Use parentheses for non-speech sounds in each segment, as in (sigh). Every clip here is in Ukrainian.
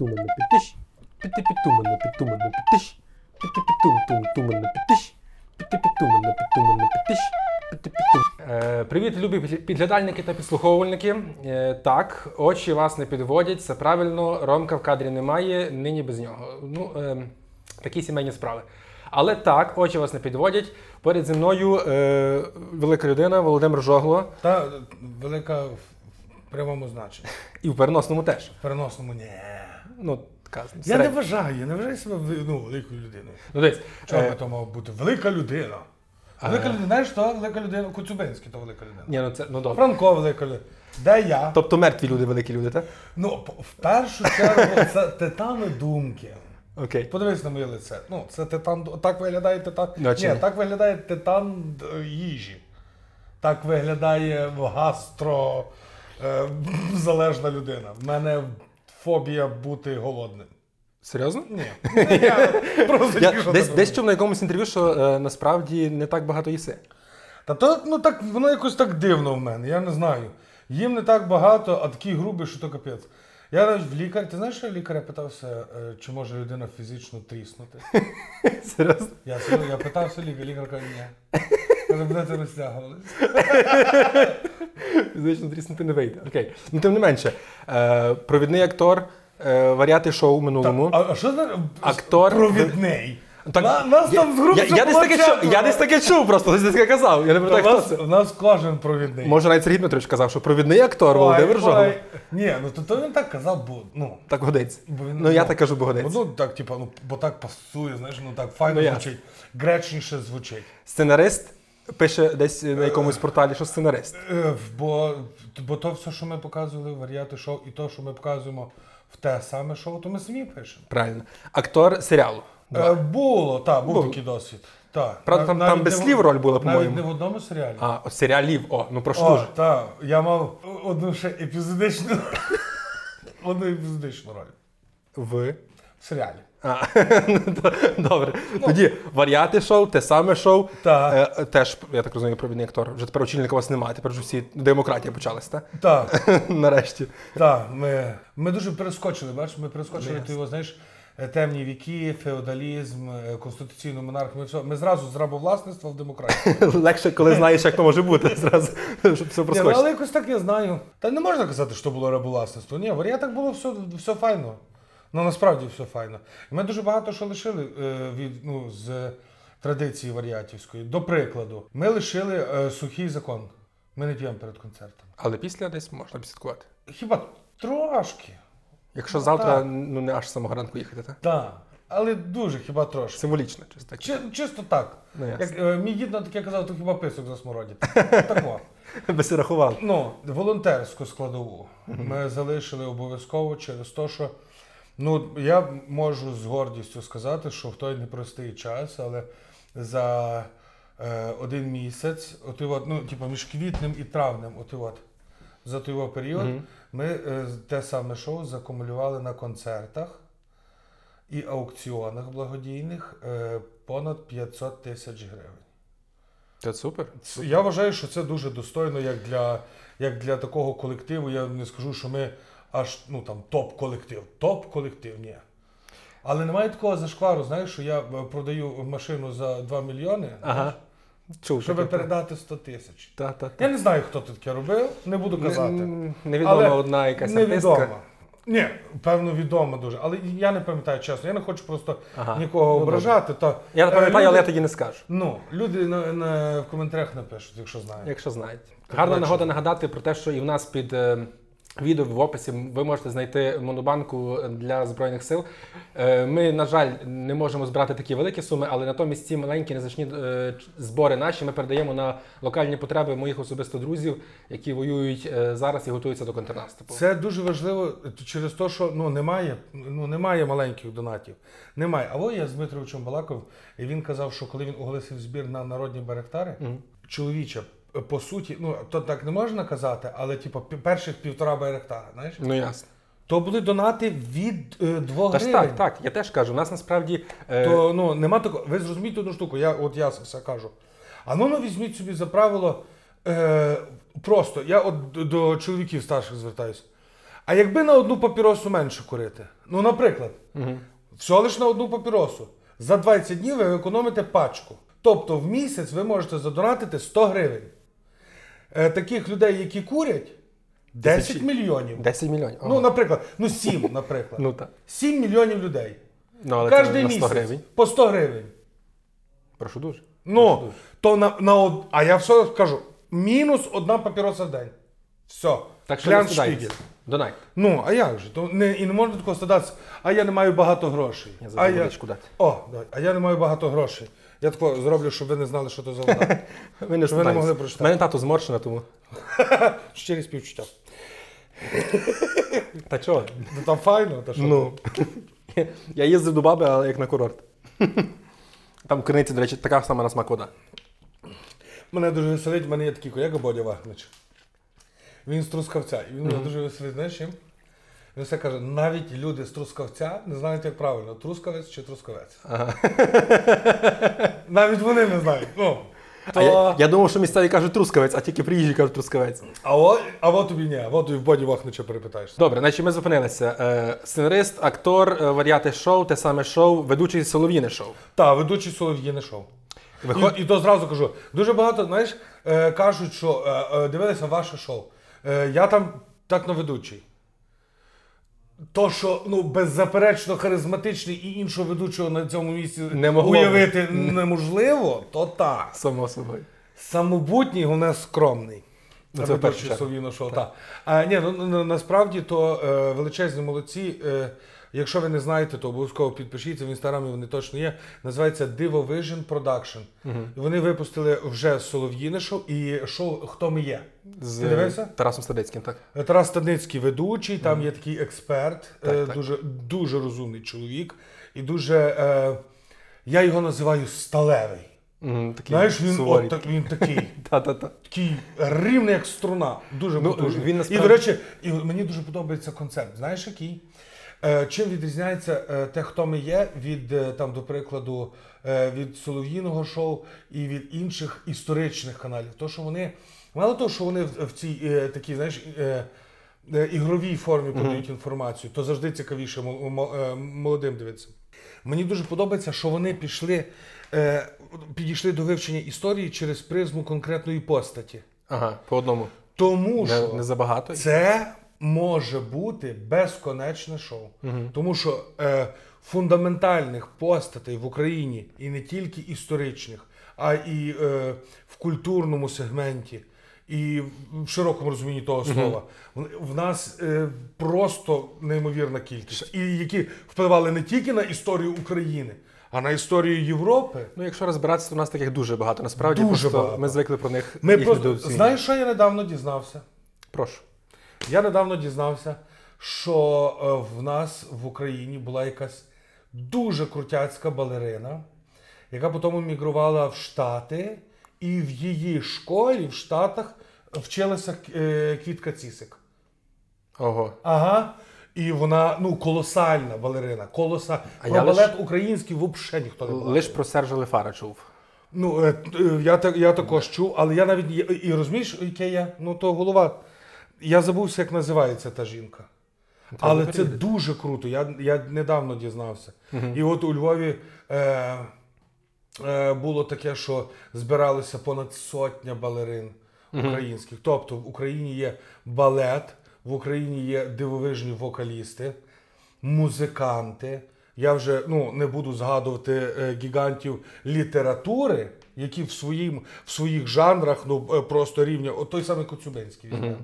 тумано підтиш, піти підтумано, підтумано підтиш, піти підтум, тум, тумано підтиш, піти підтумано, підтумано підтиш, піти підтум. Е, Привіт, любі підгля- підглядальники та підслуховувальники. Е, Так, очі вас не підводять, це правильно. Ромка в кадрі немає, нині без нього. Ну, е, такі сімейні справи. Але так, очі вас не підводять. Поряд зі мною е, велика людина Володимир Жогло. Та велика в прямому значенні. І в переносному теж. В переносному ні. Ну, така Я не вважаю, я не вважаю себе ну, великою людиною. Ну, дивись, Чого е, то мав бути? Велика людина. Велика людина, знаєш, то велика людина, Коцюбинський то велика людина. ні, ну це ну добре. Франко велика людина. Де я? Тобто мертві люди, великі люди, так? Ну, в першу чергу, це титани думки. Окей. Подивись на моє лице. Ну, це титан. Так виглядає титан. Наче Ні, ні. так виглядає титан їжі. Так виглядає гастро е, (laughs) залежна людина. В мене фобія бути голодним. Серйозно? Ні. (laughs) Я просто Я десь, десь чув на якомусь інтерв'ю, що е, насправді не так багато їси. Та то ну так воно якось так дивно в мене, я не знаю. Їм не так багато, а такі грубі, що то капець. Я навіть в лікар, ти знаєш, що лікаря питався, е, чи може людина фізично тріснути? (laughs) Серйозно? Я, я питався лікар, лікар каже, ні. Каже, будете розтягувалися. (laughs) Фізично тріснути не вийде. Окей. Ну, тим не менше, е, провідний актор, е, варіати шоу в минулому. А, а що за Актор- провідний? Так, На- нас я, там в групі я, я, десь таке чув, я десь таке чув, просто хтось десь таке казав. Я не У пам'ятаю, нас, хто це. у нас кожен провідний. Може, навіть Сергій Дмитрович казав, що провідний актор Ой, Володимир ой. Жогло. Ні, ну то, то він так казав, бо ну. Так годиться. Бо він, Ну, я так кажу, бо годиться. Ну так, типа, ну, бо так пасує, знаєш, ну так файно Ну, ясно. звучить, гречніше звучить. Сценарист пише десь на якомусь порталі, що сценарист. Е, Бо, бо то все, що ми показували в варіати шоу, і то, що ми показуємо в те саме шоу, то ми самі пишемо. Правильно. Актор серіалу. Е, було, так, був Був. такий досвід. Так. Правда, там- там без слів роль була, по-моєму. не в одному серіалі. А, о, серіалів. О, ну прошу О, дуже. так, я мав одну ще епізодичну, (laughs) одну епізодичну роль В. в серіалі. А, (laughs) ну, то- добре. Тоді варіати шоу, те саме шоу. Так. Е, теж, я так розумію, провідний актор. Вже тепер очільника у вас немає, тепер вже всі демократія почалась, так? Так, (laughs) Нарешті. так, ми, ми дуже перескочили, бачиш, ми перескочили, ти його, знаєш, темні віки, феодалізм, е, конституційну монархію. Ми, все, ми зразу з рабовласництва в демократію. (laughs) Легше, коли знаєш, як то може бути, (laughs) зразу, щоб все Ні, ну, проскочити. але якось так я знаю. Та не можна казати, що було рабовласництво. Ні, в варіатах було все, все файно. Ну насправді все файно. І ми дуже багато що лишили е, від, ну, з традиції варіатівської. До прикладу, ми лишили е, сухий закон. Ми не п'ємо перед концертом. Але після десь можна підслідкувати. Хіба трошки. Якщо Ну, завтра так. ну не аж з самого ранку їхати, так? Так. Але дуже хіба трошки. Символічно, чисто так. Чи, чисто так. Ну. Як е, мій дід на таке казав, то хіба писок засмородити. (laughs) Тако. Би си рахував. Ну, волонтерську складову ми залишили обов'язково через те, що ну, я можу з гордістю сказати, що в той непростий час, але за е, один місяць, от, от, ну, типу, між квітнем і травнем, от, от, за той період. Ми е, те саме шоу закумулювали на концертах і аукціонах благодійних е, понад 500 тисяч гривень. Це супер. Я вважаю, що це дуже достойно, як для, як для такого колективу. Я не скажу, що ми аж ну там топ-колектив. Топ-колектив, ні. Але немає такого зашквару, знаєш, що я е, продаю машину за 2 мільйони, Ага. Чув. щоб таке. передати 100 тисяч. Та, та, та. Я не знаю, хто це таке робив, не буду казати. Н- Невідома Але одна якась Невідомо. артистка. Ні, певно, відомо дуже. Але я не пам'ятаю чесно. Я не хочу просто Ага. нікого Ну, ображати. То, Я не е, пам'ятаю, але люди- я тоді не скажу. Ну, люди на, на, в коментарях напишуть, якщо знають. Якщо знаєте. Гарна бачу. нагода нагадати про те, що і в нас під е, відео в описі ви можете знайти монобанку для Збройних сил. Е, Ми, на жаль, не можемо збирати такі великі суми, але натомість ці маленькі незначні е, збори наші ми передаємо на локальні потреби моїх особисто друзів, які воюють е, зараз і готуються до контрнаступу. Це дуже важливо через те, що ну немає, ну немає маленьких донатів. Немає. А во я з Дмитровичем балакав, і він казав, що коли він оголосив збір на народні баректари, Мгм. чоловіче, по суті, ну то так не можна казати, але типу перших півтора баректара, знаєш, Ну ясно. то були донати від е, 2 Та ж гривень. так, так, я теж кажу, у нас насправді. е, То ну нема такого. Ви зрозумієте одну штуку, я от я все кажу. А ну ну візьміть собі за правило. Е, просто я от до- до чоловіків старших звертаюся. А якби на одну папіросу менше курити? Ну, наприклад, всього лиш на одну папіросу. За 20 днів ви економите пачку. Тобто в місяць ви можете задонатити 100 гривень. Е, таких людей, які курять, 10 Тисячі. мільйонів. 10 мільйонів. Ну, наприклад, ну 7, наприклад. (laughs) Ну так. 7 мільйонів людей. Ну, але це Кожен на 100 місяць гривень. по 100 гривень. Прошу дуже. Ну, то на, на од... А я все кажу, мінус одна папіроса в день. Все. Так що не стидайтесь. Донайте. Ну, а як же? То не, і не можна такого стидатися, а я не маю багато грошей. Я а водичку дати. О, давай. а я не маю багато грошей. Я тако зроблю, щоб ви не знали, що то за вода. (laughs) Ви не Щоб ви не могли прочитати. У мене тато зморщена, тому. (laughs) Щирі співчуття. (laughs) Та чого? Ну там файно, та що? Ну. Я їздив до баби, але як на курорт. Там в криниці, до речі, така сама на смак вода. Мене дуже веселить, в мене є такий колега Бодя Вахнич. Він з Трускавця. І він мене дуже веселить, знаєш чим? Він все каже, навіть люди з Трускавця не знають, як правильно, трускавець чи трускавець. (laughs) Навіть вони не знають. Ну, то... А я, я думав, що місцеві кажуть трускавець, а тільки приїжджі кажуть трускавець. А от, а от тобі ні, от тобі в Боді Вахнича перепитаєш. Добре, значить ми зупинилися. Е, сценарист, актор, е, варіати шоу, те саме шоу, ведучий солов'їне шоу. Так, ведучий Солов'їне шоу. Виход... І, і то зразу кажу, дуже багато, знаєш, е, кажуть, що е, е, дивилися ваше шоу. Е, я там так на ведучий. То, що ну, беззаперечно харизматичний і іншого ведучого на цьому місці Не могло уявити неможливо, то так. Само собою. Самобутній, головне скромний. Ну, це перший першу Ведучий так. Так. А, ні, ну, ну, насправді то е, величезні молодці. Е, якщо ви не знаєте, то обов'язково підпишіться в інстаграмі, вони точно є. Називається Divovision Production. І Вони випустили вже Солов'їне шоу і шоу Хто ми є. З Ти дивився? Тарасом Стадецьким, так. Тарас Стадницький ведучий, там є такий експерт, Так, е, так. Дуже, дуже розумний чоловік. І дуже. Е, я його називаю сталевий. Мгм, такий Знаєш, він, от, так, він такий. (laughs) Такий рівний, як струна. Дуже Ну, потужний. він І, до речі, і мені дуже подобається концепт. Знаєш, який? Е, чим відрізняється е, те, хто ми є, від, е, там, до прикладу, від Солов'їного шоу і від інших історичних каналів. То, що вони, мало того, що вони в, цій такій, знаєш, ігровій формі подають інформацію, то завжди цікавіше мо- мо- молодим дивитися. Мені дуже подобається, що вони пішли, підійшли до вивчення історії через призму конкретної постаті. Ага, по одному. Тому Не, що не забагато. це може бути безконечне шоу. Тому що е, фундаментальних постатей в Україні і не тільки історичних, а і е, в культурному сегменті, і в широкому розумінні того слова, в, в нас е, просто неймовірна кількість. І які впливали не тільки на історію України, а на історію Європи. Ну, якщо розбиратися, то у нас таких дуже багато. Насправді, Дуже просто багато. ми звикли про них. Ми їх просто, знаєш, що я недавно дізнався? Прошу. Я недавно дізнався, що е, в нас в Україні була якась дуже крутяцька балерина, яка потім мігрувала в Штати, і в її школі в Штатах вчилася е, Квітка Цісик. Ого. Ага. І вона ну колосальна балерина. Колоса... А Про я лиш- балет український взагалі ніхто не бачив. Лиш про Сержа Лефара чув. Ну, е, я, так- я також чув, але я навіть і розумієш, яке я? Ну, то голова. Я забувся, як називається та жінка. Але це дуже круто. Я, я недавно дізнався. І от у Львові е, е, було таке, що збиралися понад сотня балерин українських. Тобто в Україні є балет, в Україні є дивовижні вокалісти, музиканти. Я вже ну, не буду згадувати е, гігантів літератури, які в, своїм, в своїх жанрах ну, е, просто рівня. От той самий Коцюбинський. візьмемо.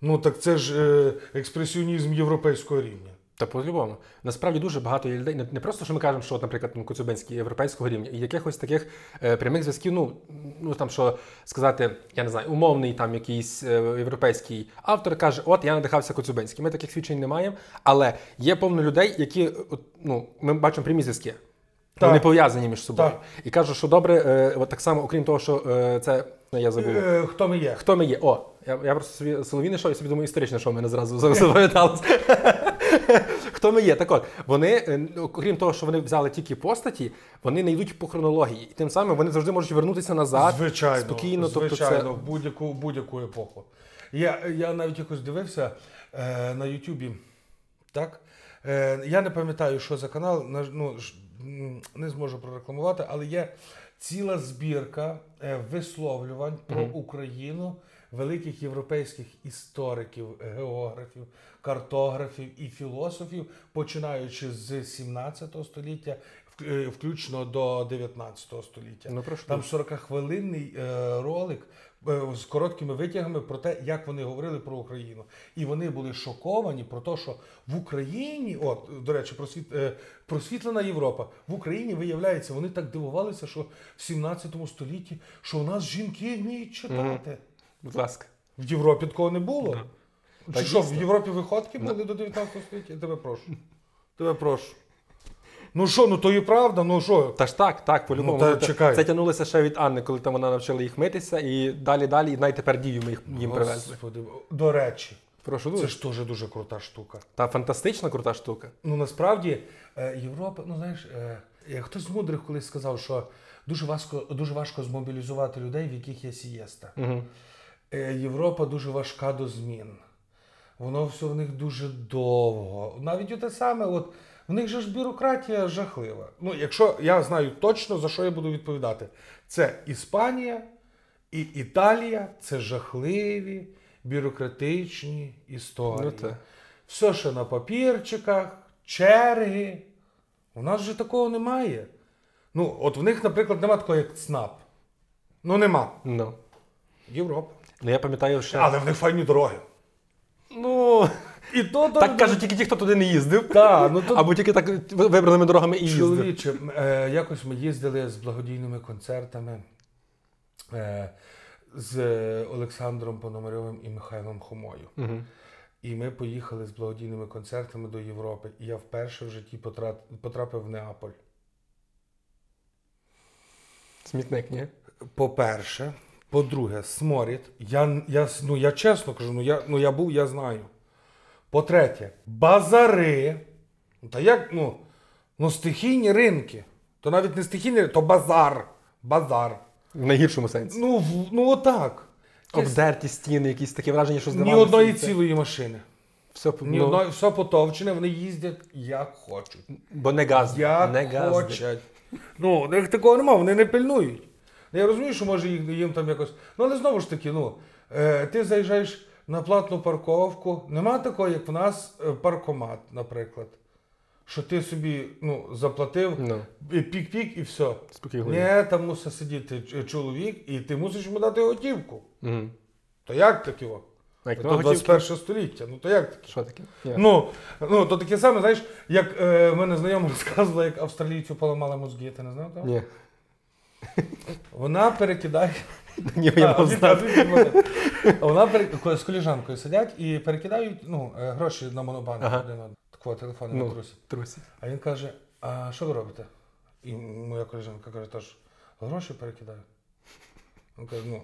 Ну так це ж е, експресіонізм європейського рівня. Та по-любому. Насправді дуже багато є людей. Не, просто, що ми кажемо, що, от, наприклад, ну, Коцюбинський європейського рівня, і якихось таких е, прямих зв'язків, ну, ну там що сказати, я не знаю, умовний там якийсь е, європейський автор каже, от я надихався Коцюбинським. Ми таких свідчень не маємо, але є повно людей, які от, ну, ми бачимо прямі зв'язки. Так. Вони пов'язані між собою. Так. І кажуть, що добре, е, от так само, окрім того, що е, це я забув. Е, хто ми є? Хто ми є? О, я, я просто собі соловіне шоу, і собі думаю, історичне шоу в мене зразу запам'яталось. (laughs) Хто ми є? Так от, вони, е, окрім того, що вони взяли тільки постаті, вони не йдуть по хронології. І тим самим вони завжди можуть вернутися назад Звичайно, спокійно. звичайно, Тобто це в будь-яку, будь-яку епоху. Я, я навіть якось дивився, е, на Ютубі. Так? Е, я не пам'ятаю, що за канал, ну, не зможу прорекламувати, але є ціла збірка е, висловлювань про Україну великих європейських істориків, географів, картографів і філософів, починаючи з 17 століття, е, включно до 19 століття. Ну, прошу. Там 40-хвилинний е, ролик з короткими витягами про те, як вони говорили про Україну. І вони були шоковані про те, що в Україні, от, до речі, просвіт, е, просвітлена Європа, в Україні виявляється, вони так дивувалися, що в 17 столітті, що у нас жінки вміють читати. Будь ласка. В Європі такого не було. Да. Чи Так що, в. Європі виходки були до 19 століття? Я тебе прошу. Тебе прошу. Ну що, ну то і правда, ну що? Та ж так, так, по-любому. Ну, та Ну, це, чекай. це тягнулося ще від Анни, коли там вона навчила їх митися, і далі, далі, і навіть тепер дію ми їх їм привезли. Господи, до речі, Прошу це ж теж дуже крута штука. Та фантастична крута штука. Ну насправді е, Європа, ну знаєш, е, хтось з мудрих колись сказав, що дуже важко, дуже важко змобілізувати людей, в яких є сієста. Угу. Європа дуже важка до змін. Воно все в них дуже довго. Навіть те саме, от в них же ж бюрократія жахлива. Ну, якщо я знаю точно, за що я буду відповідати, це Іспанія і Італія це жахливі бюрократичні історії. Ну. Все ще на папірчиках, черги. У нас же такого немає. Ну, от в них, наприклад, немає такого, як ЦНАП. Ну, нема. Ну. Європа. ну я пам'ятаю ще. Але в них файні дороги. Ну, І то так кажуть тільки ті, хто туди не їздив. Та, ну то Або тільки так вибраними дорогами і їздив. чоловіче, е, якось ми їздили з благодійними концертами е, з Олександром Пономарьовим і Михайлом Хомою. Угу. І ми поїхали з благодійними концертами до Європи. І я вперше в житті потра- потрапив в Неаполь. Смітник, ні? По-перше, по-друге, сморід. Я, я, ну, я чесно кажу, ну я, ну, я був, я знаю. По-третє, базари. Ну, Та як, ну, ну, стихійні ринки. То навіть не стихійні, ринки, то базар. Базар. В найгіршому сенсі. Ну, в- ну отак. Обдерті стіни, якісь такі враження, що Ні здавалося. одної це- цілої машини. Все, Ні ну, одної, все потовчене, вони їздять як хочуть. Бо не газ. Як не газди. хочуть. Ну, у них такого немає, вони не пильнують. Ну, Я розумію, що може їх- їм там якось. Ну, але знову ж таки, ну, е, ти заїжджаєш на платну парковку. Нема такого, як в нас е, паркомат, наприклад. Що ти собі ну, заплатив Ну, і пік-пік і все. спокійно. Ні, там мусить сидіти чоловік, і ти мусиш йому дати готівку. Угу. То як таке? як То нема готівки? 21 століття. Ну то як таке? Що таке? Ні. Ну, ну, то таке саме, знаєш, як е, мене знайома (laughs) розказувала, як австралійцю поламали мозги, ти не знав? Ні. Вона перекидає. Ні, я А, мав від- знати. від мене. Вона пере- з коліжанкою сидять і перекидають ну, е, гроші на монобанк Ага. один. Такого телефону Ну. на трусі. Трусі. А він каже: А що ви робите? І моя коліжанка каже, тож гроші перекидаю. Він каже, ну,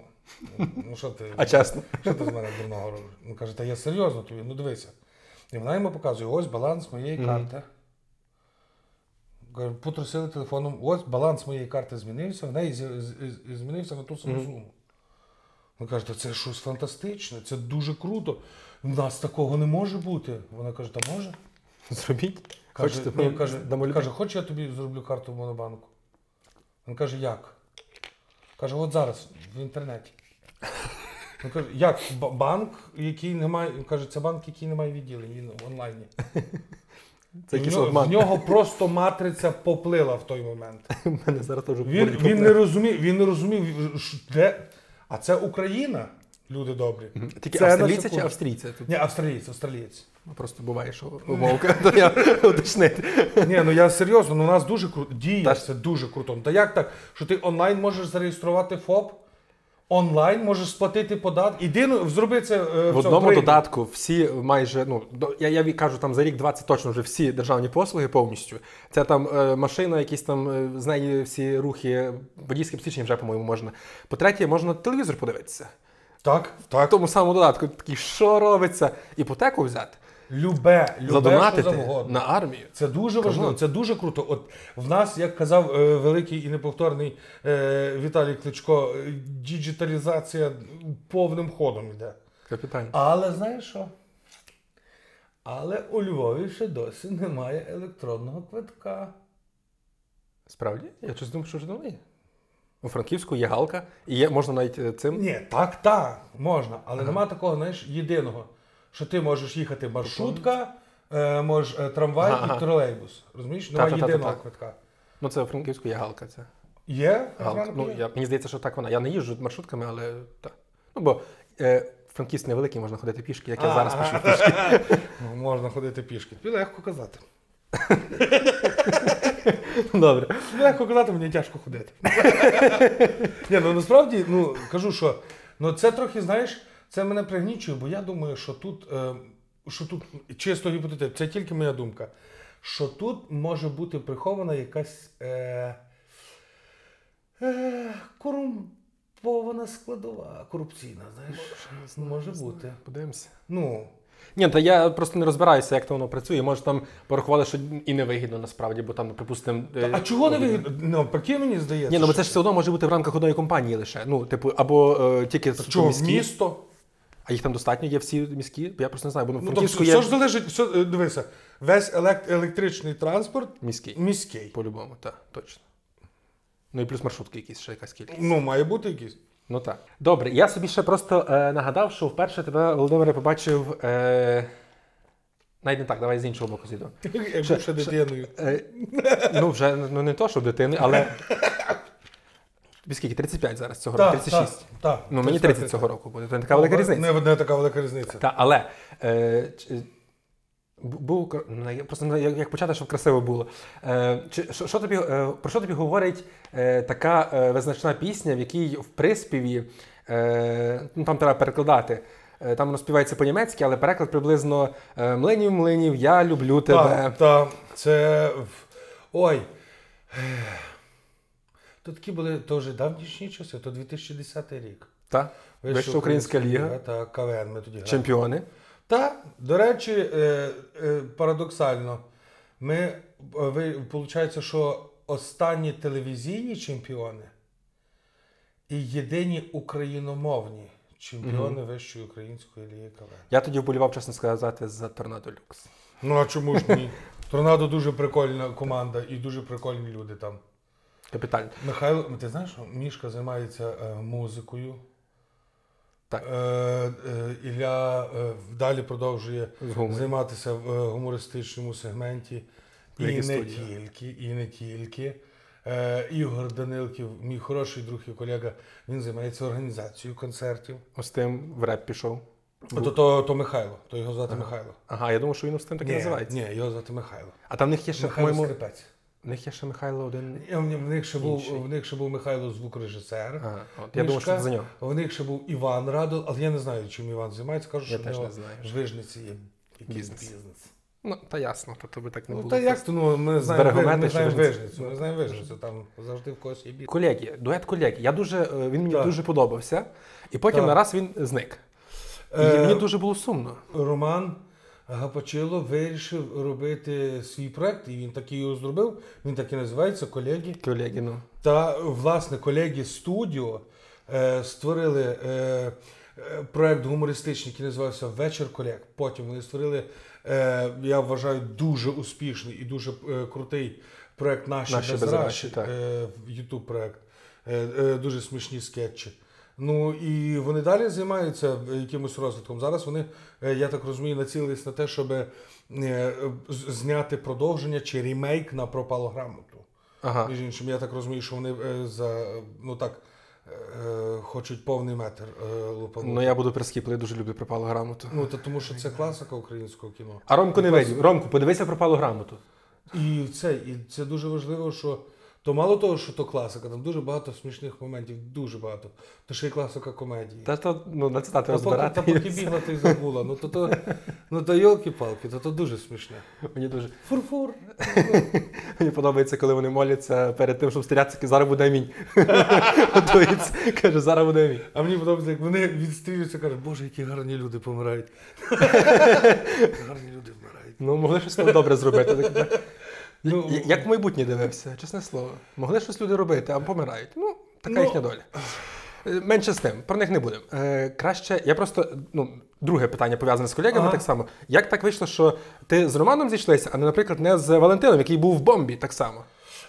ну що ти? А чесно. Що ти з мене дурного робиш? Він каже, та я серйозно тобі, ну дивися. І вона йому показує, ось баланс моєї карти. Потрусили телефоном, ось баланс моєї карти змінився, в неї змінився на ту саму Мгм. суму. Він каже, та це щось фантастичне, це дуже круто. У нас такого не може бути. Вона каже, та може. (laughs) Зробіть. Каже, Хочете, ні, каже, каже, хоч я тобі зроблю карту в монобанку. Він каже, як? Каже, от зараз, в інтернеті. Він каже, як банк, який не має. Він каже, це банк, який не має відділень, він в онлайні. (laughs) Це якийсь нього, обман. в нього просто матриця поплила в той момент. (laughs) У мене зараз теж Він, він, не розумів, він не розумів, де. А це Україна, люди добрі. Тільки Це на австралійці чи секунду. австрійці? Тут Ні, австралієць, австралієць. просто буває, що умовка, (laughs) то я уточнити. Ні, ну я серйозно, ну у нас дуже круто. Дія це дуже круто. Ну, Та як так, що ти онлайн можеш зареєструвати ФОП, онлайн можеш сплатити податки. Іди ну, зроби це е, В цьому одному приймі. додатку всі майже, ну до- я, я кажу, там за рік 20 точно вже всі державні послуги повністю. Це там е, машина, якісь там е, з неї всі рухи, водійським свідченням вже, по-моєму, можна. По-третє, можна телевізор подивитися. Так, так. В тому самому додатку такий, що робиться? Іпотеку взяти, Любе, любе, що завгодно. на армію. Це дуже важливо, Кажу. це дуже круто. От в нас, як казав е, великий і неповторний е, Віталій Кличко, е, діджиталізація повним ходом йде. Капітально. Але знаєш що? Але у Львові ще досі немає електронного квитка. Справді? Я щось думав, що вже давно є. У Франківську є галка, і є, можна навіть е, цим. Ні, так, так, можна. Але нема такого, знаєш, єдиного. Що ти можеш їхати маршрутка, е, можеш е, трамвай Ага, і тролейбус. Розумієш? Немає Та-та-та-та-та. єдиного квитка. Ну, це у Франківську є галка. Це. Є? галка. Галка Ну, я, мені здається, що так вона. Я не їжджу маршрутками, але так. Ну, бо е, Франківськ невеликий, можна ходити пішки, як я А, зараз ага. пишу пішки. Ну, можна ходити пішки. Тобі легко казати. (laughs) Добре. Легко казати, мені тяжко ходити. (laughs) Ні, ну насправді, ну кажу, що ну це трохи, знаєш, це мене пригнічує, бо я думаю, що тут, е, що тут чисто гіпотетично, це тільки моя думка, що тут може бути прихована якась е, е, корумпована складова, корупційна, знаєш. Може бути. Подивимося. Ну, Ні, та я просто не розбираюся, як то воно працює. Може там порахували, що і не вигідно насправді, бо там, припустимо. е, а чого не вигідно? Ну, прикинь, мені здається. Ні, ну бо це ж все одно може бути в рамках одної компанії лише. Ну, типу, або е, тільки Чого, міські. місто? А їх там достатньо є всі міські? Я просто не знаю, бо ну, Ну, тобто, Франківську все ж залежить, все, е, дивися, весь елект- електричний транспорт міський. міський. По-любому, так, точно. Ну і плюс маршрутки якісь ще якась кількість. Ну, має бути якийсь. Ну так. Добре, я собі ще просто е, нагадав, що вперше тебе, Володимире, побачив. Е, навіть не так, давай з іншого боку зійду. (laughs) Як Ще- дитиною. Е, ну, вже ну, не то, що дитини, але. (laughs) Тобі скільки? 35 зараз цього року, 36. Так, так. Ну, мені 30 цього року буде. Це не така велика різниця. Не, не така велика різниця. Та, але е, був кр- ну, просто як, як почати, щоб красиво було. Е, чи, що, що тобі, е, про що тобі говорить е, така е, визначна пісня, в якій в приспіві е, ну, там треба перекладати. Е, Там воно співається по-німецьки, але переклад приблизно е, млинів, млинів, я люблю тебе. Так, так. Це. Ой. То такі були теж давнішні часи, то 2010 рік. Та? Вища українська ліга, Та КВН ми тоді грали. чемпіони. Та, до речі, е, е, парадоксально, ми, е, ви, виходить, що останні телевізійні чемпіони і єдині україномовні чемпіони Вищої української ліги КВН. Я тоді вболівав, чесно сказати, за Торнадо Люкс. Ну а чому ж ні? Торнадо дуже прикольна команда і дуже прикольні люди там. Капітально. Михайло, ти знаєш, Мішка займається е, музикою. Так. Е, е, Ілля е, далі продовжує займатися в е, гумористичному сегменті. І не тільки, і не тільки. Е, Ігор Данилків, мій хороший друг і колега, він займається організацією концертів. Ось тим в реп пішов. То, то, то Михайло, то його звати Михайло. Ага, я думав, що він з тим так і називається. ні, його звати Михайло. А там в них є ще, Михайло по-моєму, Скрипець. В них є ще Михайло один. В в них ще був Інший. в них ще був Михайло звукорежисер. Ага, от, я думав, що це за нього. В них ще був Іван Радо, але я не знаю, чим Іван займається. Кажу, Я що в нього не знаю. в Вижниці є якийсь Бізнес. бізнес. Ну, та ясно, то тобі так не Ну було. та як то ну ми знаємо, Берегомети ми знаємо Вижницю? Ми знаємо Вижницю, там завжди в когось є бізнес. Колеги, дует колеги. Я дуже, е, він мені Так. дуже подобався. І потім Так. нараз він зник. І Е, мені дуже було сумно. Роман Гапачило вирішив робити свій проект, і він так його зробив. Він так і називається Колеги. Колеги, ну. Та власне колеги студіо е, створили е, е, проект гумористичний, який називався Вечір колег. Потім вони створили, е, я вважаю, дуже успішний і дуже е, крутий проект Наші, «Наші без безращі», раші», так. е, YouTube проект. Е, е, дуже смішні скетчі. Ну і вони далі займаються якимось розвитком. Зараз вони, е, я так розумію, націлились на те, щоб е, зняти продовження чи ремейк на пропалу грамоту. Ага. Між іншим, я так розумію, що вони е, за ну так хочуть повний метр лупанути. Ну я буду прискіпливий, дуже люблю пропалу грамоту. Ну та тому, що це класика українського кіно. А Ромку не Клас- видів. Ромку, подивися пропалу грамоту. І це, і це дуже важливо, що то мало того, що то класика, там дуже багато смішних моментів, дуже багато. То ще й класика комедії. Та то ну, на цитати Та поки, розбирати. та поки бігла, ти забула. Ну то то, ну то йолки-палки, то то дуже смішне. Мені дуже Фур-фур. (laughs) мені подобається, коли вони моляться перед тим, щоб стріляти, зараз буде амінь. (laughs) Готується. Каже, зараз буде амінь. А мені подобається, як вони відстрілюються, кажуть, боже, які гарні люди помирають. (laughs) гарні люди вмирають. Ну, могли щось добре зробити. Ну, Як в майбутнє дивився, чесне слово. Могли щось люди робити, а помирають. Ну, така Ну, їхня доля. Е, Менше з тим, про них не будемо. Е, краще, я просто, ну, друге питання пов'язане з колегами Ага. так само. Як так вийшло, що ти з Романом зійшлися, а не, наприклад, не з Валентином, який був в бомбі так само?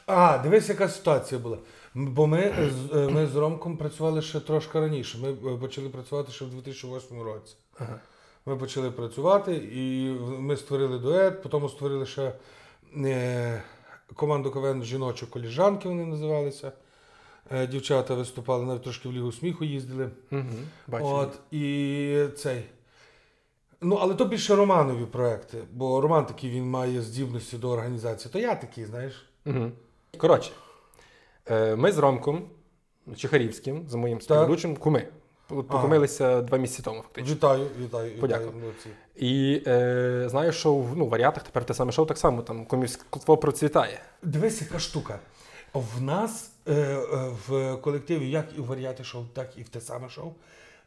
А, дивись, яка ситуація була. Бо ми, е, ми з Ромком працювали ще трошки раніше. Ми е, почали працювати ще в 2008 році. Ага. Ми почали працювати, і ми створили дует, потім створили ще команду КВН жіночі коліжанки, вони називалися. Е, Дівчата виступали, навіть трошки в Лігу сміху їздили. Угу. От, і цей. Ну, але то більше Романові проекти, бо Роман такий він має здібності до організації. То я такий, знаєш. Угу. Коротше, е, ми з Ромком Чехарівським, з моїм співведучим, куми. По- Покумилися два місяці тому, фактично. Вітаю, вітаю, Подякую. вітаю. молодці. І е, знаю, що в ну, варіатах тепер те саме шоу так само, там комівство процвітає. Дивись, яка штука. В нас е, е, в колективі, як і в варіаті шоу, так і в те саме шоу,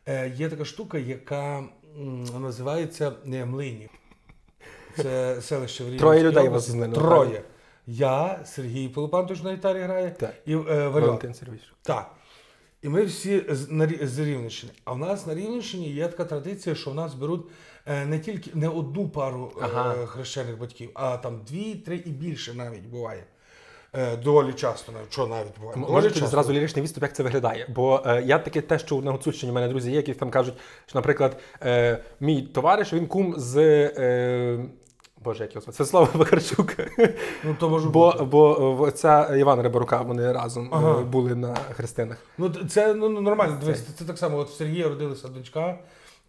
е, є така штука, яка м, називається е, Млинів. Це (laughs) селище в Рівненській Троє людей вас Млинова, Троє. Я, Сергій Полупантович на гітарі грає, Так. і е, Вальон. Валентин Сергійович. Так. І ми всі з, Рівненщини. А в нас на Рівненщині є така традиція, що в нас беруть е, не тільки не одну пару Ага. е, хрещених батьків, а там дві, три і більше навіть буває. Е, доволі часто навіть. Що навіть буває? Може часто. зразу ліричний відступ, як це виглядає? Бо е, я таке те, що на Гуцульщині в мене друзі є, які там кажуть, що, наприклад, е, мій товариш він кум з. Е, Боже, як його звати? Святослава Вакарчук. Ну, то може бо, бути. бо в отця Івана Рибарука вони разом Ага. е, були на хрестинах. Ну, це ну, ну, нормально. Дивись, це так само. От в Сергія родилася дочка,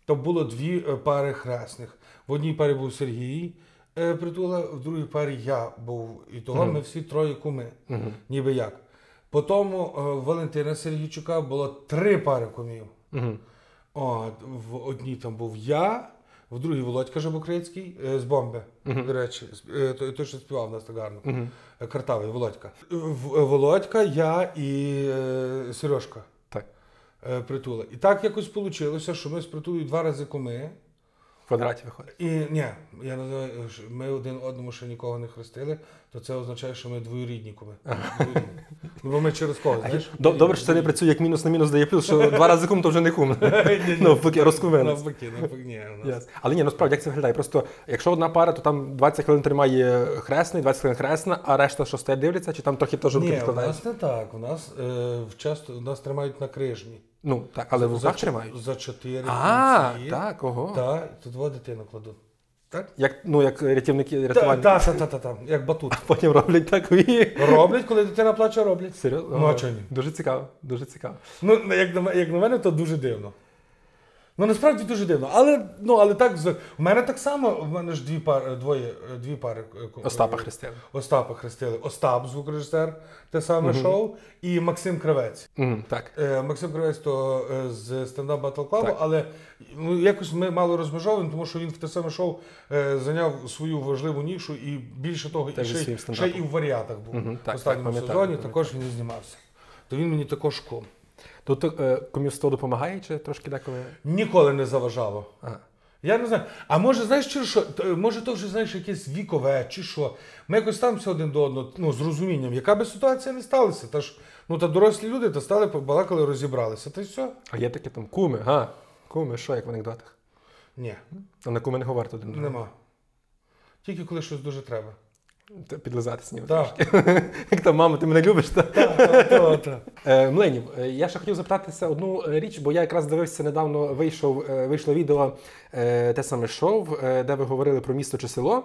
то було дві е, пари хресних. В одній парі був Сергій е, притула, в другій парі я був. І того ми всі троє куми. Ніби як. Потім Валентина Сергійчука було три пари кумів. Угу. От, в одній там був я, в другій Володька Жабокрицький український з бомби. До речі, е, той, що співав у нас так гарно. Е, Картавий Володька. Е, Володька, я і е, Сережка. Е, Притула. І так якось вийшло, що ми з притулою два рази куми. В квадраті виходить. І ні, я називаю, ми один одному ще нікого не хрестили, то це означає, що ми двоюрідні куми. Двоюрідні. Ну, бо ми через кого, знаєш? Доб- Добре, що це не працює як мінус на мінус дає плюс, що два рази кум, то вже не кум. (laughs) Ну, поки розкумились. Навпаки, навпаки, ні. у нас. Ясно. Але ні, насправді як це виглядає? Просто якщо одна пара, то там 20 хвилин тримає хресний, 20 хвилин хресна, а решта що стоять дивляться, чи там трохи теж руки Ні, у нас не так. У нас е, часто у нас тримають на крижні. Ну так, але в За руках тримають. За чотири А, кінці. так, ого. Так, тут два дитину кладуть. Так? Як, ну, як рятівники рятувальники. так, так, так, так, як батут. Потім роблять так і. Роблять, коли дитина плаче, роблять. Серйозно? Ну, а чого ні? Дуже цікаво, дуже цікаво. Ну, як на, м- як на мене, то дуже дивно. Ну, насправді дуже дивно. Але, ну, але так, з- в мене так само, в мене ж дві пари, двоє, дві пари. е, Остапа е, Христина. Остапа хрестили. Остап, звукорежисер, те саме шоу, і Максим Кравець. Угу, так. Е, Максим Кравець то е, з стендап Батл Клабу, але ну, якось ми мало розмежовуємо, тому що він в те саме шоу е, зайняв свою важливу нішу і більше того, і Теж ще, ще і в варіатах був. Мгм, так, в останньому так, сезоні також він знімався. То він мені також кум. Тут е, комівство допомагає чи трошки деколи? Ніколи не заважало. Ага. Я не знаю. А може, знаєш, чи що? Може, то вже знаєш якесь вікове, чи що. Ми якось ставимося один до одного, ну, з розумінням, яка би ситуація не сталася. Та ж, ну та дорослі люди та стали, побалакали, розібралися. Та й все. А є такі там куми, га? Куми, що як в анекдотах? Ні, А на куми не говорять один. нема. Тільки коли щось дуже треба. Та Підлизатися ніби. Так. (laughs) Як там, мама, ти мене любиш? Та? Так, так, так, так. Е, Мленів, е, я ще хотів запитатися одну е, річ, бо я якраз дивився недавно вийшов, е, вийшло відео те саме шоу, де ви говорили про місто чи село.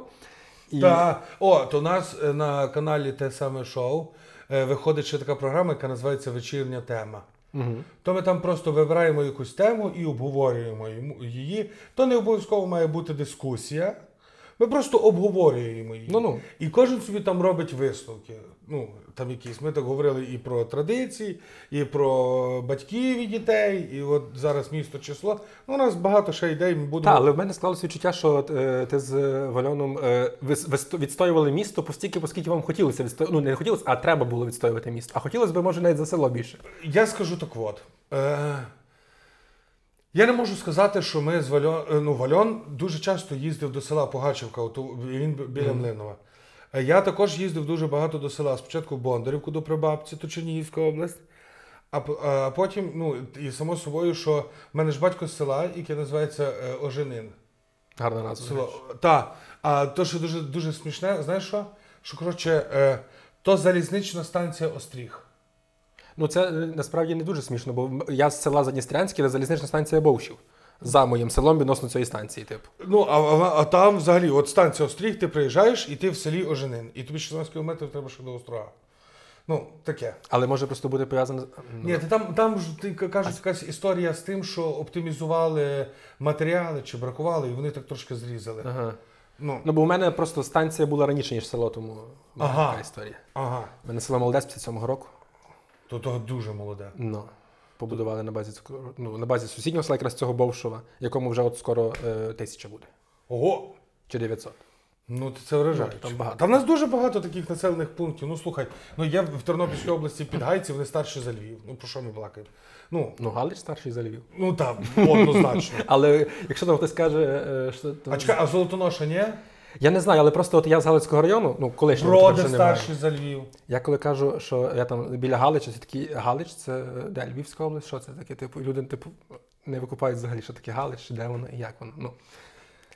І... Та, о, то у нас на каналі те саме шоу виходить ще така програма, яка називається Вечірня тема. Угу. То ми там просто вибираємо якусь тему і обговорюємо її. То не обов'язково має бути дискусія. Ми просто обговорюємо її. Ну-ну. І кожен собі там робить висновки. Ну, там якісь. Ми так говорили і про традиції, і про батьків і дітей, і от зараз місто число. Ну, у нас багато ще ідей. Ми будемо. Так, але в мене склалося відчуття, що е, ти з Вальоном е, ви- висто- відстоювали місто постільки, оскільки вам хотілося відстоювати. Ну, не хотілося, а треба було відстоювати місто. А хотілося б, може, навіть за село більше. Я скажу так от. Е, я не можу сказати, що ми з Вальон. е, Ну, Вальон дуже часто їздив до села Погачівка, от він біля Млинова. Е, Я також їздив дуже багато до села. Спочатку в Бондарівку до прабабці, то Чернігівська область. А, а потім, ну, і само собою, що в мене ж батько з села, яке називається е, Оженин. Гарна назва. Село. Так. А то, що дуже, дуже смішне, знаєш що? Що, коротше, то залізнична станція Остріг. Ну це е, насправді не дуже смішно, бо я з села Задністрянське, де залізнична станція Бовщів. За моїм селом відносно цієї станції, типу. Ну, а, а, а там взагалі, от станція Остріг, ти приїжджаєш і ти в селі Оженин. І тобі 16 кілометрів треба ще до Острога. Ну, таке. Але може просто бути пов'язано з. ну, Ні, ти там, там ж ти кажуть, якась історія з тим, що оптимізували матеріали чи бракували, і вони так трошки зрізали. Ага. Ну, Ну, бо у мене просто станція була раніше, ніж село, тому Ага. така історія. ага. У мене село Молодець 57-го року. То того дуже молоде. Ну, побудували на базі ну, на базі сусіднього села, якраз цього Бовшова, якому вже от скоро е, тисяча буде. Ого! Чи 900. Ну, це вражаюче. Ну, там багато. Та в нас дуже багато таких населених пунктів. Ну слухай, ну я в Тернопільській області підгайці, вони старші за Львів. Ну про що ми балакаємо? Ну, Ну, Галич старший за Львів. ну там, однозначно. (laughs) Але якщо там хтось каже, е, що. А чекай, а Золотоноша ні? Я не знаю, але просто от я з Галицького району, ну колишнього Броди тепер вже немає. старші за Львів. Я коли кажу, що я там біля Галича, це такі Галич, це де Львівська область, що це таке? Типу, люди типу не викупають взагалі, що таке Галич, де воно і як воно. Ну.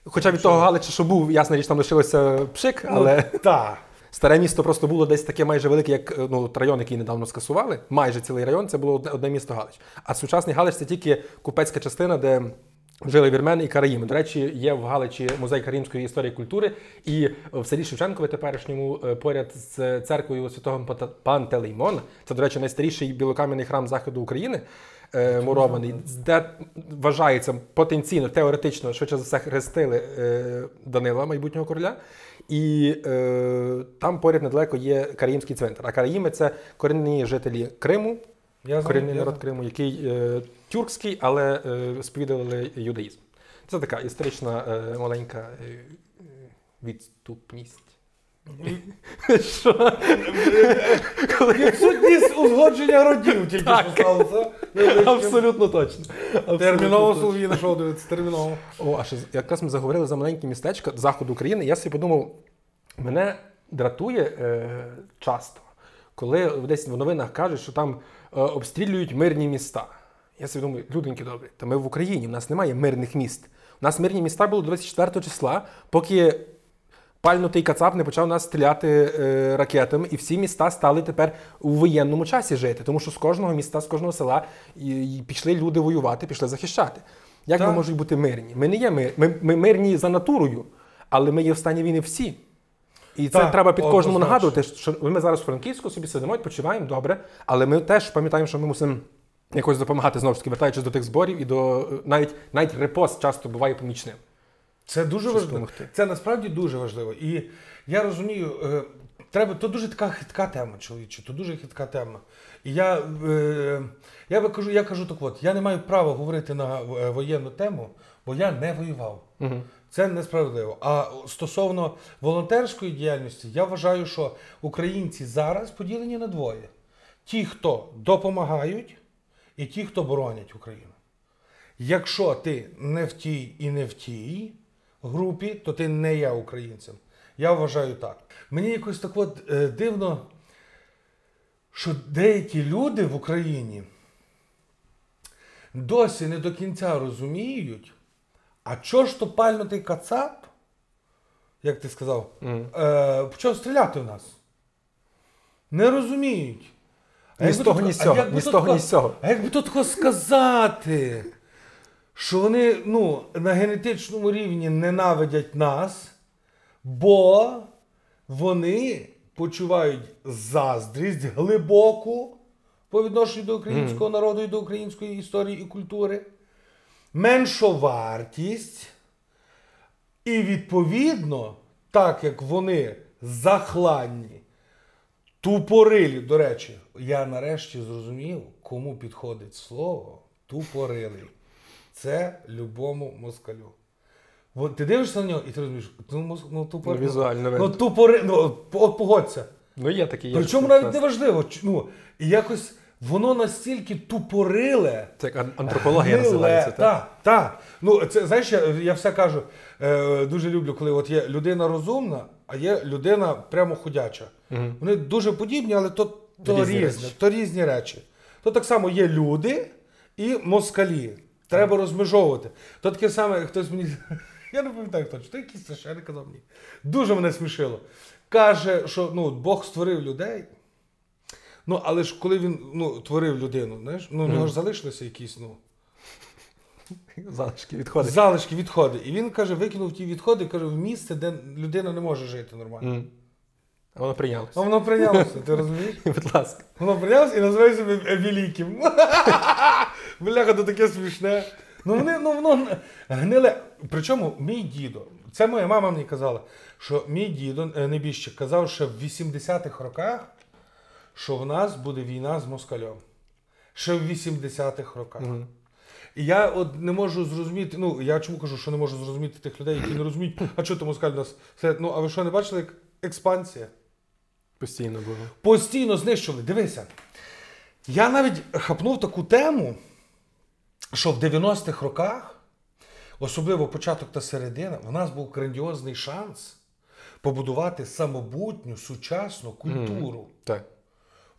Хоча від того Галича, що був, ясна річ, там лишилося пшик, але Ну, та. (laughs) старе місто просто було десь таке майже велике, як ну, от район, який недавно скасували. Майже цілий район, це було одне, одне місто Галич. А сучасний Галич це тільки купецька частина, де. Жили вірмени і караїми. До речі, є в Галичі музей караїмської історії і культури, і в селі Шевченкове теперішньому е, поряд з церквою святого Пантелеймона. Це, до речі, найстаріший білокам'яний храм заходу України. е, Мурований, де вважається потенційно, теоретично, швидше за все, хрестили е, Данила, майбутнього короля. І е, там поряд недалеко є Караїмський цвинтар. А Караїми це корінні жителі Криму, Я корінний я народ знаю. Криму, який е, тюркський, але е, сповідували юдаїзм. Це така історична е, маленька е, відступність. Що? Відсутність узгодження родів тільки що сталося. (laughs) Абсолютно точно. Терміново. Соловій знайшов дивитися, терміново. О, а ще якраз ми заговорили за маленьке містечко заходу України. Я собі подумав, мене дратує е, часто, коли десь в новинах кажуть, що там обстрілюють мирні міста. Я собі думаю, люденьки добрі, та ми в Україні, в нас немає мирних міст. У нас мирні міста були 24 числа, поки пальнутий кацап не почав нас стріляти е, ракетами, і всі міста стали тепер у воєнному часі жити, тому що з кожного міста, з кожного села і, і пішли люди воювати, пішли захищати. Як ми можуть бути мирні? Ми не є мир. Ми, ми мирні за натурою, але ми є в стані війни всі. І це Так, треба під кожному нагадувати, що ми зараз в Франківську собі сидимо, відпочиваємо, добре, але ми теж пам'ятаємо, що ми мусимо якось допомагати знову ж таки, вертаючись до тих зборів і до навіть навіть репост часто буває помічним. Це дуже Щось важливо. допомогти. Це насправді дуже важливо. І я розумію, е, треба, то дуже така хитка тема, чоловіче, то дуже хитка тема. І я, е, я, би кажу, я кажу так от, я не маю права говорити на е, воєнну тему, бо я не воював. Угу. Це несправедливо. А стосовно волонтерської діяльності, я вважаю, що українці зараз поділені на двоє: ті, хто допомагають, і ті, хто боронять Україну. Якщо ти не в тій і не в тій групі, то ти не є українцем. Я вважаю так. Мені якось так от е, дивно, що деякі люди в Україні досі не до кінця розуміють, а чого ж то пальнутий кацап, як ти сказав, е, почав стріляти в нас. Не розуміють. Ні з того, ні з а цього, ні з того, ні з цього. А як би то тако сказати, що вони ну, на генетичному рівні ненавидять нас, бо вони почувають заздрість глибоку по відношенню до українського народу і до української історії і культури, меншовартість, і відповідно, так як вони захланні, Тупорилі, до речі, я нарешті зрозумів, кому підходить слово тупорилий. Це любому москалю. От ти дивишся на нього і ти розумієш, ну, ну, тупор... Ну, візуально ну, тупори... ну, от, погодься. Ну, є такі. Причому навіть не важливо. Ну, і якось воно настільки тупориле. Це як антропологія Гниле. називається. Так? Так, так. Ну, це, знаєш, я, я все кажу, е, дуже люблю, коли от є людина розумна, а є людина прямо ходяча. Вони дуже подібні, але то, то Різні різне, речі. то різні речі. То так само є люди і москалі. Треба розмежовувати. То таке саме, хтось мені. (laughs) Я не пам'ятаю хто, чи то якийсь священник казав мені. Дуже мене смішило. Каже, що ну, Бог створив людей. Ну, але ж коли він ну, творив людину, знаєш, ну, у нього ж залишилися якісь, ну. Залишки відходить. Залишки відходи. І він каже, викинув ті відходи, каже, в місце, де людина не може жити нормально. А воно прийнялося. А воно прийнялося, ти розумієш? (laughs) Будь ласка. Воно прийнялося і називає себе великим. (laughs) Бляха, то таке смішне. Ну вони, ну воно гниле. Причому мій дідо, це моя мама мені казала, що мій дідо, е, небіжчик, казав, що в 80-х роках, що в нас буде війна з москалем. Ще в 80-х роках. І я от не можу зрозуміти, ну я чому кажу, що не можу зрозуміти тих людей, які не розуміють, а чого то москаль у нас. Ну, а ви що не бачили, як експансія? Постійно було. Постійно знищували. Дивися. Я навіть хапнув таку тему, що в 90-х роках, особливо початок та середина, в нас був грандіозний шанс побудувати самобутню сучасну культуру. Так.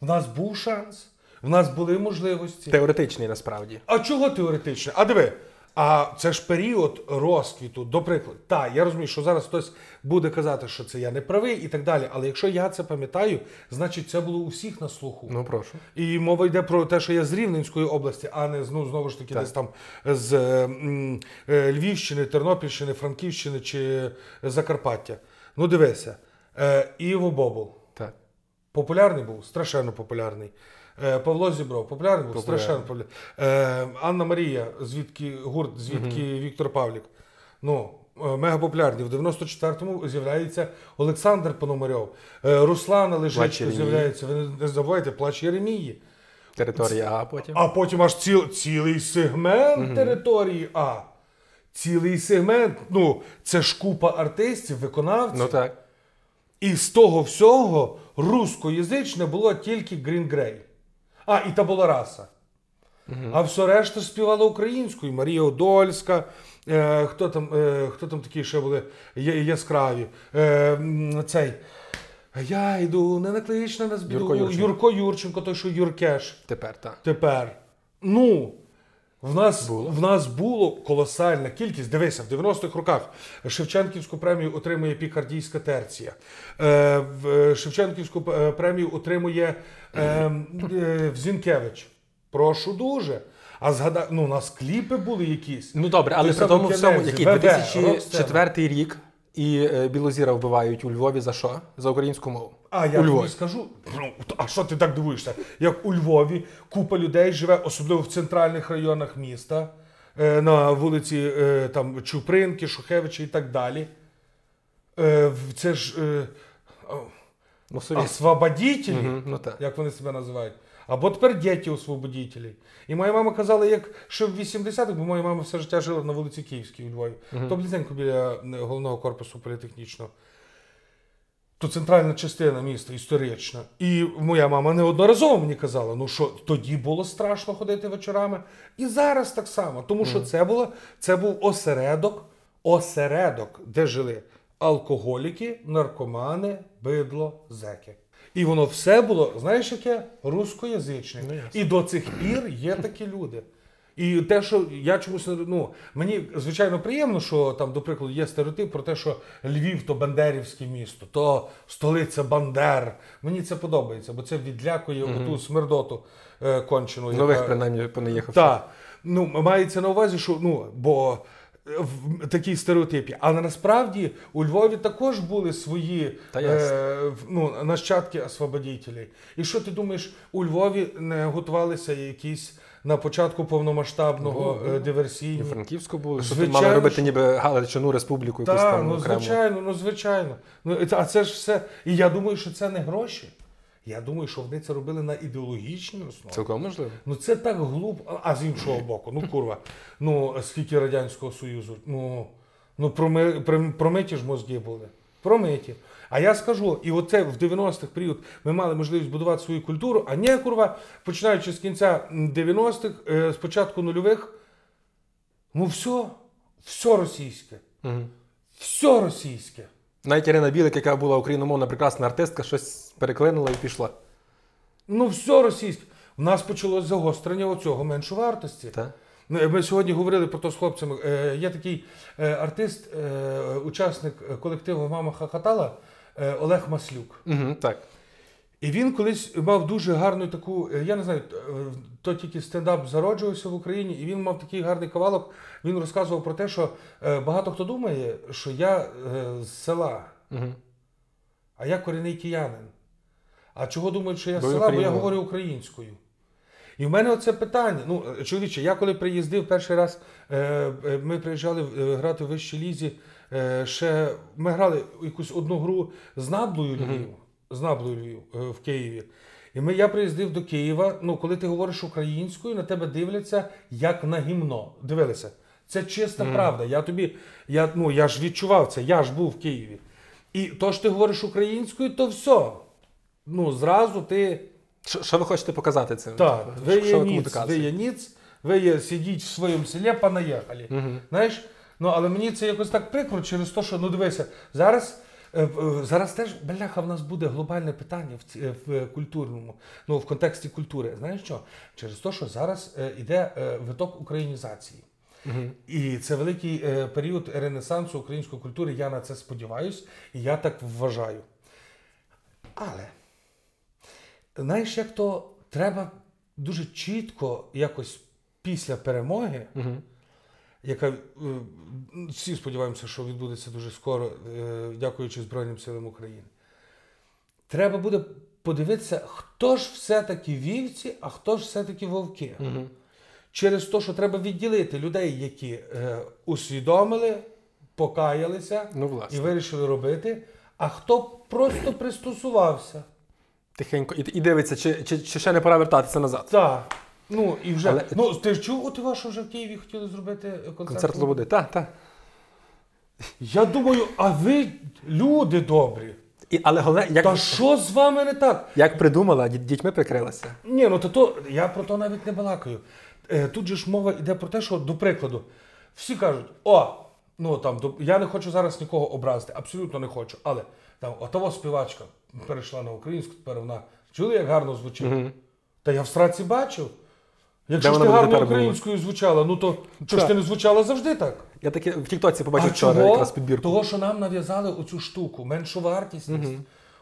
В нас був шанс, в нас були можливості. Теоретичний насправді. А чого теоретично? А диви, а це ж період розквіту, до прикладу. Так, я розумію, що зараз хтось буде казати, що це я не правий і так далі. Але якщо я це пам'ятаю, значить це було у всіх на слуху. Ну, прошу. І мова йде про те, що я з Рівненської області, а не ну, знову ж таки Так. десь там з е, м, е, Львівщини, Тернопільщини, Франківщини чи Закарпаття. Ну дивися, е, Іво Бобул. Популярний був, страшенно популярний. Е, Павло Зібров, популярний був, Популярний. страшенно популярний. Е, Анна Марія, звідки гурт, звідки Віктор Павлік. Ну, е, мега популярний. В 94-му з'являється Олександр Пономарьов. Руслана Лежичко з'являється. Ви не- забувайте, плач Єремії. Територія А потім. А потім аж ціл, цілий сегмент території А. Цілий сегмент. Ну, це ж купа артистів, виконавців. Ну так. І з того всього рускоязичне було тільки Green Grey. А, і табула раса. А все решта співала українською. Марія Одольська, е, хто, там, е, хто там такі ще були я- яскраві. Е, цей. Я йду, не наклич на нас біду. Юрко Юрченко. Юрко Юрченко, той, що Юркеш. Тепер так. Тепер. Ну, в нас, Було. в нас було колосальна кількість. Дивися, в 90-х роках Шевченківську премію отримує Пікардійська терція. Е, в- е, Шевченківську е, премію отримує е, е, Зінкевич. Прошу дуже. А згадай, ну, у нас кліпи були якісь. Ну добре, але при тому всьому, який ВВ, 2004 рік, і е, Білозіра вбивають у Львові за що? За українську мову. А я тобі скажу, а що ти так дивуєшся? Як у Львові купа людей живе, особливо в центральних районах міста, е, на вулиці е, там, Чупринки, Шухевича і так далі. Е, Це ж освободітелі, Мгм, ну як вони себе називають. Або тепер діти освободітелі. І моя мама казала, як ще в 80-х, бо моя мама все життя жила на вулиці Київській у Львові. То близенько біля головного корпусу політехнічного. То центральна частина міста історична. І моя мама неодноразово мені казала, ну що тоді було страшно ходити вечорами. І зараз так само. Тому що це було це був осередок, осередок, де жили алкоголіки, наркомани, бидло, зеки. І воно все було, знаєш, яке рускоязичне. Ну. І до цих пір є такі люди. І те, що я чомусь ну мені звичайно приємно, що там, до прикладу, є стереотип про те, що Львів то бандерівське місто, то столиця Бандер. Мені це подобається, бо це відлякує оту смердоту е, кончену. Нових, яка- принаймні, понаїхав. так. Ну, мається на увазі, що ну, бо е, в такій стереотипі. Але насправді у Львові також були свої Та е, ну, нащадки освободітелей. І що ти думаєш, у Львові не готувалися якісь на початку повномасштабного Ну, е, І Франківську були, що тут мали робити ніби Галичину республіку якусь Так, там ну звичайно, ну звичайно. Ну, а це ж все. І я думаю, що це не гроші. Я думаю, що вони це робили на ідеологічній основі. Цілком можливо. Ну це так глупо. А з іншого боку, ну курва, ну скільки Радянського Союзу, ну, ну проми, пром- промиті ж мозги були. Промиті. А я скажу, і оце в 90-х період ми мали можливість будувати свою культуру, а не курва, починаючи з кінця 90-х, е, з початку нульових, ну все, все російське. Угу. Все російське. Навіть Ірина Білик, яка була україномовна прекрасна артистка, щось переклинула і пішла. Ну, все російське. в нас почалось загострення оцього меншовартості. Та? Ну, Ми сьогодні говорили про то з хлопцями. Е, Є такий е, артист, е, учасник колективу Мама Хахатала Олег Маслюк. Угу, так. І він колись мав дуже гарну таку, я не знаю, то тільки стендап зароджувався в Україні, і він мав такий гарний кавалок. Він розказував про те, що багато хто думає, що я з села, Угу. а я корінний киянин. А чого думають, що я з села, бо я говорю українською. І в мене оце питання. Ну, е, чоловіче, я коли приїздив перший раз, е, е, ми приїжджали грати в вищій лізі. Ще ми грали якусь одну гру з Наблою Львів, з Наблою Львів в Києві. І ми, я приїздив до Києва. Ну, коли ти говориш українською, на тебе дивляться як на гімно. Дивилися. Це чиста правда. Я тобі, я, ну, я ж відчував це, я ж був в Києві. І то, що ти говориш українською, то все. Ну, зразу ти. Що, що ви хочете показати цим? Так, ви Що є ви ніц, ви є ніц, ви є сидіть в своєму селі, понаїхали. Мгм. Знаєш? Ну, але мені це якось так прикро через те, що, ну дивися, зараз, е, е, зараз теж, бляха, в нас буде глобальне питання в, ці- е, в культурному, ну, в контексті культури. Знаєш що? Через те, що зараз е, іде е, виток українізації. Мгм. І це великий е, період ренесансу української культури. Я на це сподіваюся, і я так вважаю. Але знаєш, як то треба дуже чітко, якось після перемоги, Мгм. яка е, всі сподіваємося, що відбудеться дуже скоро, е, дякуючи Збройним силам України. Треба буде подивитися, хто ж все-таки вівці, а хто ж все-таки вовки. Мгм. Через те, що треба відділити людей, які е, усвідомили, покаялися Ну, і вирішили робити, а хто просто пристосувався. Тихенько. І, і дивиться, чи, чи, чи ще не пора вертатися назад. Так. Ну і вже. Але- Ну, ти ж чув, от що вже в Києві хотіли зробити концерт? Концерт Лободи. Так, так. Я думаю, а ви люди добрі. І, але головне, як, Та що з вами не так? як придумала, дітьми прикрилася. Ні, ну то, то я про то навіть не балакаю. Е, тут же ж мова йде про те, що, до прикладу, всі кажуть, о, ну там, я не хочу зараз нікого образити, абсолютно не хочу. Але там отова співачка перейшла на українську, тепер вона чули, як гарно звучить? Мгм. Та я в страці бачив. Якщо ж ти гарно українською звучала, ну то чого ж ти не звучала завжди так? Я таки в Тіктоці побачив вчора чого? якраз підбірку. Того, що нам нав'язали оцю штуку, меншу вартісність.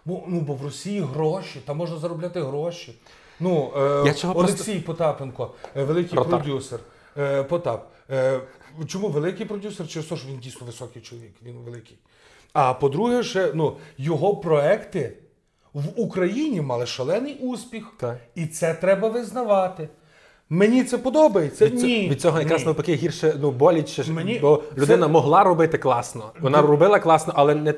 Бо, ну, бо в Росії гроші, там можна заробляти гроші. Ну, е, Олексій Потапенко, е, великий Ротар. продюсер. Е, Потап. Е, чому великий продюсер? Через те, що він дійсно високий чоловік, він великий. А по-друге, ще ну, його проекти в Україні мали шалений успіх. Так. І це треба визнавати. Мені це подобається. Від, Ні. від цього якраз навпаки гірше ну, боляче, Мені бо це- могла робити класно. Вона робила класно, але не,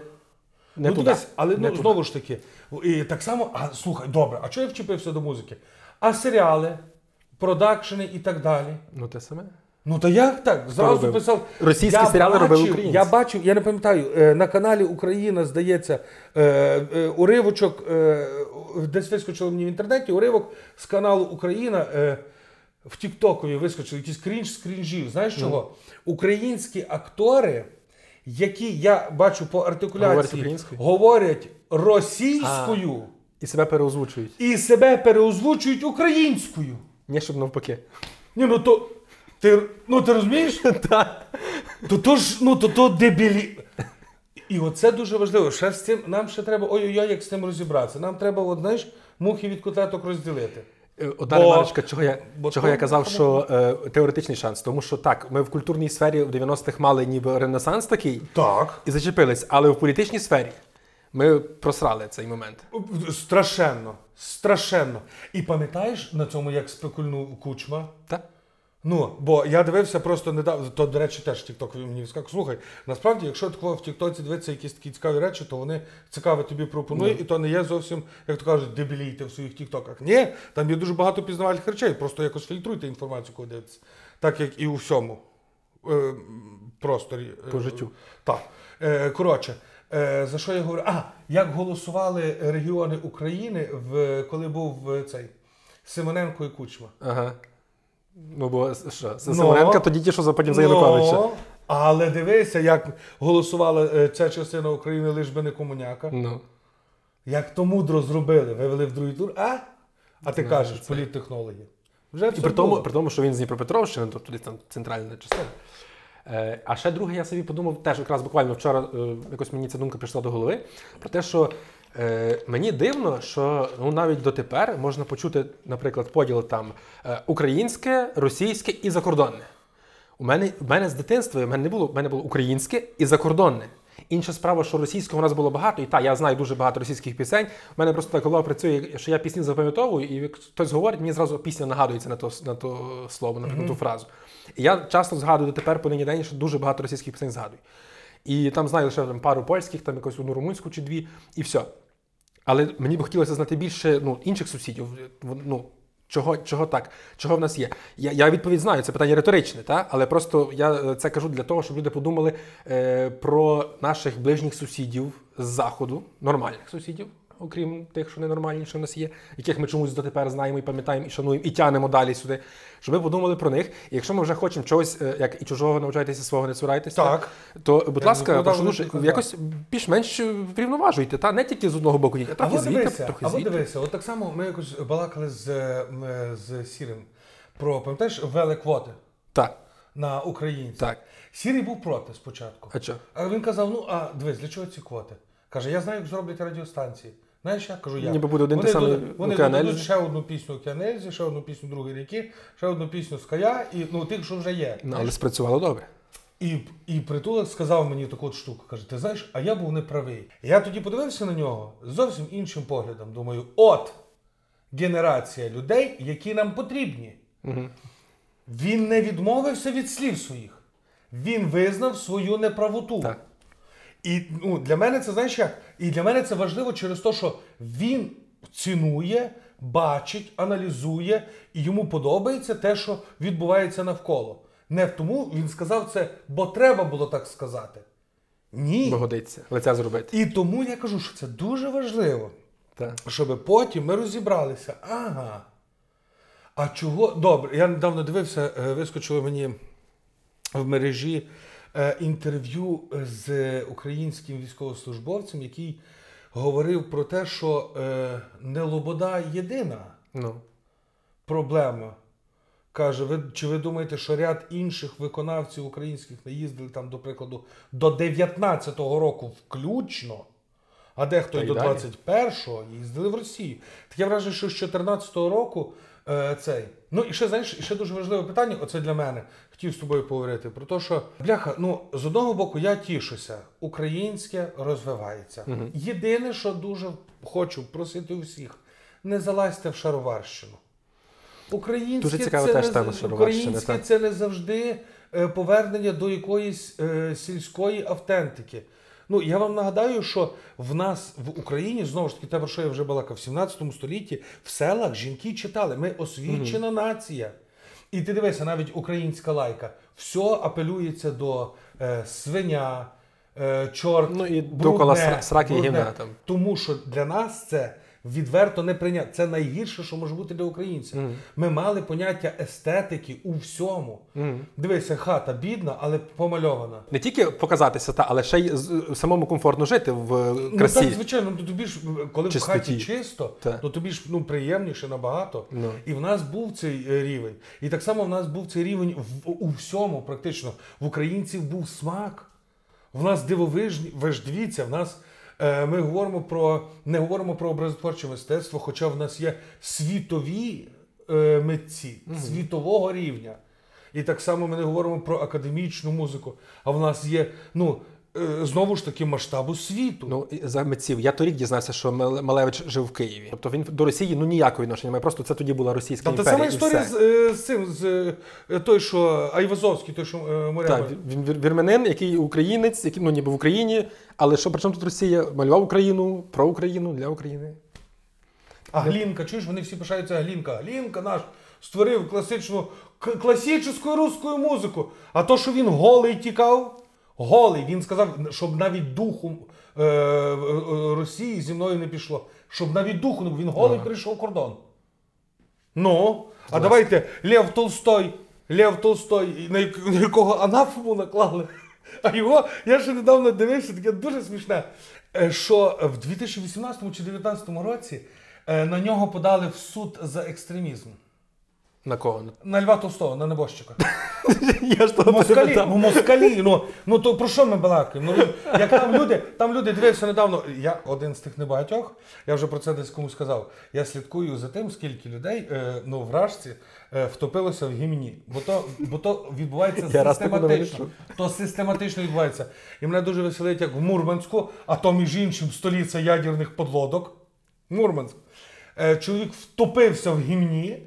не ну, туди. але Не ну, туди. знову ж таки, і так само, а слухай, добре, а чого я вчепився до музики? А серіали, продакшени і так далі. Ну те саме. Ну то як так? Зразу робив? писав. Російські Я серіали бачив, робили українці. Я бачив, я не пам'ятаю, е, на каналі Україна, здається, е, е, уривочок, десь вискочило мені в інтернеті, уривок з каналу Україна. В Тіктокові вискочили якийсь крінж з крінжів. Знаєш чого? Українські актори, які я бачу по артикуляції, українською? говорять російською І себе переозвучують. і себе переозвучують українською. Ні, щоб навпаки. Ні, ну то ти, ну, ти розумієш? (laughs) Так. То то ж, ну то то дебілі. І оце дуже важливо. Ще з цим нам ще треба ой-ой-ой, як з цим розібратися. Нам треба, от, знаєш, мухи від котлеток розділити. Е, Одна ремарочка, чого я, бо чого то- я казав, що е, теоретичний шанс. Тому що так, ми в культурній сфері в 90-х мали ніби ренесанс такий Так. і зачепились, але в політичній сфері ми просрали цей момент. Страшенно. Страшенно. І пам'ятаєш на цьому, як спекульнув кучма? Так? Ну, бо я дивився просто недавно, то, до речі, теж TikTok мені сказав, слухай, насправді, якщо такого в Тіктоці дивитися якісь такі цікаві речі, то вони цікаві тобі пропонують, і то не є зовсім, як то кажуть, дебілійте в своїх тіктоках. Ні, там є дуже багато пізнавальних речей, просто якось фільтруйте інформацію, коли дивитися. Так як і у всьому е, просторі. е, По життю. Так. Е, коротше, е, за що я говорю? А, як голосували регіони України, в, коли був е, цей Симоненко і Кучма. Ага. Ну, бо що, Ну, Симоненка, тоді ті, що за потім за Януковича. Ну, але дивися, як голосувала е, ця частина України, лиш би не комуняка. Ну. Як то мудро зробили, вивели в другий тур. А? А ти Знаю, кажеш, це. політтехнологи. Вже І при тому, при тому, що він з Дніпропетровщини, тобто там центральна частина. Е, а ще друге, я собі подумав, теж якраз буквально вчора е, якось мені ця думка прийшла до голови, про те, що е, мені дивно, що ну, навіть дотепер можна почути, наприклад, поділ там е, українське, російське і закордонне. У мене, у мене з дитинства у мене не було, у мене було українське і закордонне. Інша справа, що російського у нас було багато, і так, я знаю дуже багато російських пісень. У мене просто так голова працює, що я пісні запам'ятовую, і хтось говорить, мені зразу пісня нагадується на то, на то слово, на, на ту фразу. І я часто згадую дотепер по нині день, що дуже багато російських пісень згадую. І там знаю лише там, пару польських, там якусь одну румунську чи дві, і все. Але мені б хотілося знати більше ну, інших сусідів. Ну, чого, чого так? Чого в нас є? Я, я відповідь знаю, це питання риторичне, та? але просто я е, це кажу для того, щоб люди подумали е, про наших ближніх сусідів з заходу, нормальних сусідів, окрім тих, що ненормальні, що в нас є, яких ми чомусь дотепер знаємо і пам'ятаємо, і шануємо, і тянемо далі сюди. Щоб ми подумали про них. І якщо ми вже хочемо чогось, е, як і чужого навчайтеся, свого не цурайтеся, Так. то, будь Я ласка, прошу дуже, якось більш-менш врівноважуйте, та не тільки з одного боку, а А трохи звідти, дивися, а звідти. дивися, от так само ми якось балакали з, з Сірим про, пам'ятаєш, ввели квоти Так, на українців. так. Сірий був проти спочатку. А що? А він казав: ну а дивись, для чого ці квоти? Каже, я знаю, як зроблять радіостанції. Знаєш, я кажу, як? Ніби буде один вони самий додадуть- Вони «Океан додадуть ще одну пісню Океанельзі, ще одну пісню Другої ріки, ще одну пісню Ская, і ну тих, що вже є. Ну, але спрацювало добре. І, і притулок сказав мені таку от штуку. Каже, ти знаєш, а я був неправий. Я тоді подивився на нього з зовсім іншим поглядом. Думаю, от генерація людей, які нам потрібні. Угу. Він не відмовився від слів своїх. Він визнав свою неправоту. Так. І ну, для мене це знаєш як? І для мене це важливо через те, що він цінує, бачить, аналізує, і йому подобається те, що відбувається навколо. Не в тому він сказав це, бо треба було так сказати. Ні. Бо годиться лиця зробити. І тому я кажу, що це дуже важливо, Так. щоб потім ми розібралися. Ага. А чого? Добре, я недавно дивився, е, вискочило мені в мережі інтерв'ю з українським військовослужбовцем, який говорив про те, що е, не Лобода єдина Ну. проблема. Каже, ви, чи ви думаєте, що ряд інших виконавців українських не їздили там, до прикладу, до 19-го року включно, а дехто й до далі. 21-го їздили в Росію. Таке враження, що з 14-го року е, цей. Ну і ще знаєш, і ще дуже важливе питання, оце для мене. Хотів з тобою поговорити про те, що бляха, ну з одного боку, я тішуся, українське розвивається. Єдине, що дуже хочу просити у всіх, не залазьте в шароварщину. Українське, Дуже цікава це теж не, тема українське це не завжди е, повернення до якоїсь е, сільської автентики. Ну, я вам нагадаю, що в нас в Україні, знову ж таки, те, про що я вже балакав, в 17 столітті в селах жінки читали. Ми освічена нація. І ти дивися, навіть українська лайка, все апелюється до е, свиня, е, чорт, Ну, і брудне, сраки брудне. гімна там. Тому що для нас це відверто не прийняти. Це найгірше, що може бути для українця. Ми мали поняття естетики у всьому. Дивися, хата бідна, але помальована. Не тільки показатися, та, але ще й самому комфортно жити в е, Ну так, звичайно, ну, тобі ж, коли Чистоті. в хаті чисто, Так. то тобі ж ну, приємніше набагато. Ну. І в нас був цей е, рівень. І так само в нас був цей рівень в, у всьому, практично. В українців був смак. В нас дивовижні, ви ж дивіться, в нас е, ми говоримо про не говоримо про образотворче мистецтво, хоча в нас є світові е, митці світового рівня. І так само ми не говоримо про академічну музику, а в нас є ну, е, знову ж таки масштабу світу. Ну, за митців. Я торік дізнався, що Мал- Малевич жив в Києві. Тобто він до Росії ну ніякого відношення немає. Просто це тоді була російська Та та сама історія з, е, з цим, з е, той, що Айвазовський, той, що е, морями. Так, він вір- вірменин, який українець, який ну ніби в Україні, але що при чому тут Росія? Малював Україну про Україну для України. А Глінка, чуєш, вони всі пишаються Глінка. Глінка наш створив класичну, класичну русську музику. А то, що він голий тікав, голий, він сказав, щоб навіть духу е, е, Росії зі мною не пішло. Щоб навіть духу не. Він голий перейшов кордон. Ну, а давайте Лев Толстой, Лев Толстой, на якого анафему наклали. А його, я ще недавно дивився, таке дуже смішне, е, що в 2018 чи 2019 році Е, на нього подали в суд за екстремізм. На кого? На Льва Толстого, на небожчика. (laughs) Я ж того Москалі, ну москалі, ну, ну то про що ми балакаємо? Ну, як там люди, там люди дивився недавно. Я один з тих небагатьох, я вже про це десь комусь сказав. Я слідкую за тим, скільки людей е, ну, в Рашці е, втопилося в гімні. Бо то, бо то відбувається Я раз таку новину систематично. То систематично відбувається. І мене дуже веселить, як в Мурманську, а то між іншим столиця ядерних подлодок. Мурманськ. Е, чоловік втопився в гімні.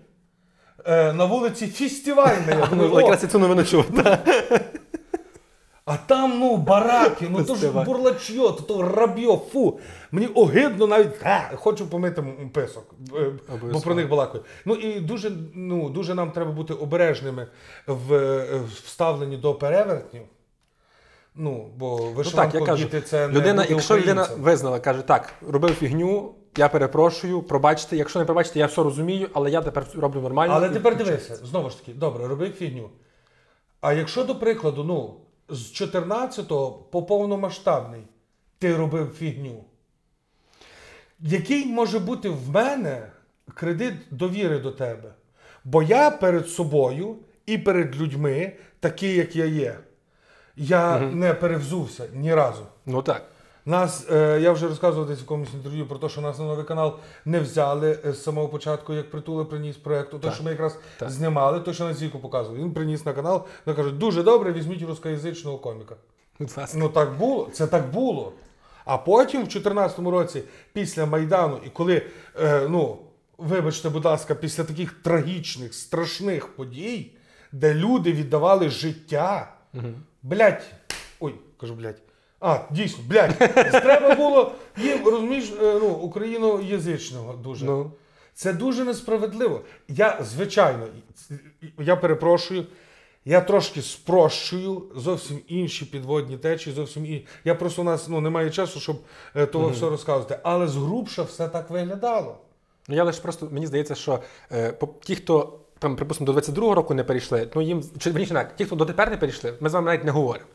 Е, На вулиці фестивальна. Я (laughs) думаю, Ну, «О, якраз я цю новину чув. та. а там, ну, бараки, ну то ж Фестиваль. бурлачьо, то, то рабьо, фу. Мені огидно навіть а, хочу помити м- писок, е, бо про них балакаю. Ну і дуже, ну, дуже нам треба бути обережними в, е, в ставленні до перевертнів. Ну, бо Ну вишиванку так, я кажу, діти це не людина, бути якщо людина українцем. визнала, каже, так, робив фігню, я перепрошую, пробачте. Якщо не пробачите, я все розумію, але я тепер роблю нормально. Але І- тепер дивися, знову ж таки, добре, роби фігню. А якщо, до прикладу, ну, з 14-го по повномасштабний ти робив фігню, який може бути в мене кредит довіри до тебе? Бо я перед собою і перед людьми такий, як я є. Я не перевзувся ні разу. Ну так. Нас, е, я вже розказував десь в якомусь інтерв'ю про те, що нас на новий канал не взяли е, з самого початку, як притули приніс проєкту. Так. що ми якраз Так. знімали, той, що на зіку показували. Він приніс на канал, вони кажуть, дуже добре, візьміть рускоязичного коміка. Ну так було, це так було. А потім, в 2014 році, після Майдану, і коли, е, ну, вибачте, будь ласка, після таких трагічних, страшних подій, де люди віддавали життя, блядь, ой, кажу, блядь. А, дійсно, блядь, треба було їм, розумієш, е, ну, україноязичного дуже. Ну. Це дуже несправедливо. Я, звичайно, я перепрошую, я трошки спрощую зовсім інші підводні течії, зовсім і. Я просто у нас ну, немає часу, щоб е, того все розказувати. Але згрубша все так виглядало. Ну я лише просто мені здається, що е, по- ті, хто там, припустимо, до 22-го року не перейшли, ну їм чи верніше ті, хто дотепер не перейшли, ми з вами навіть не говоримо.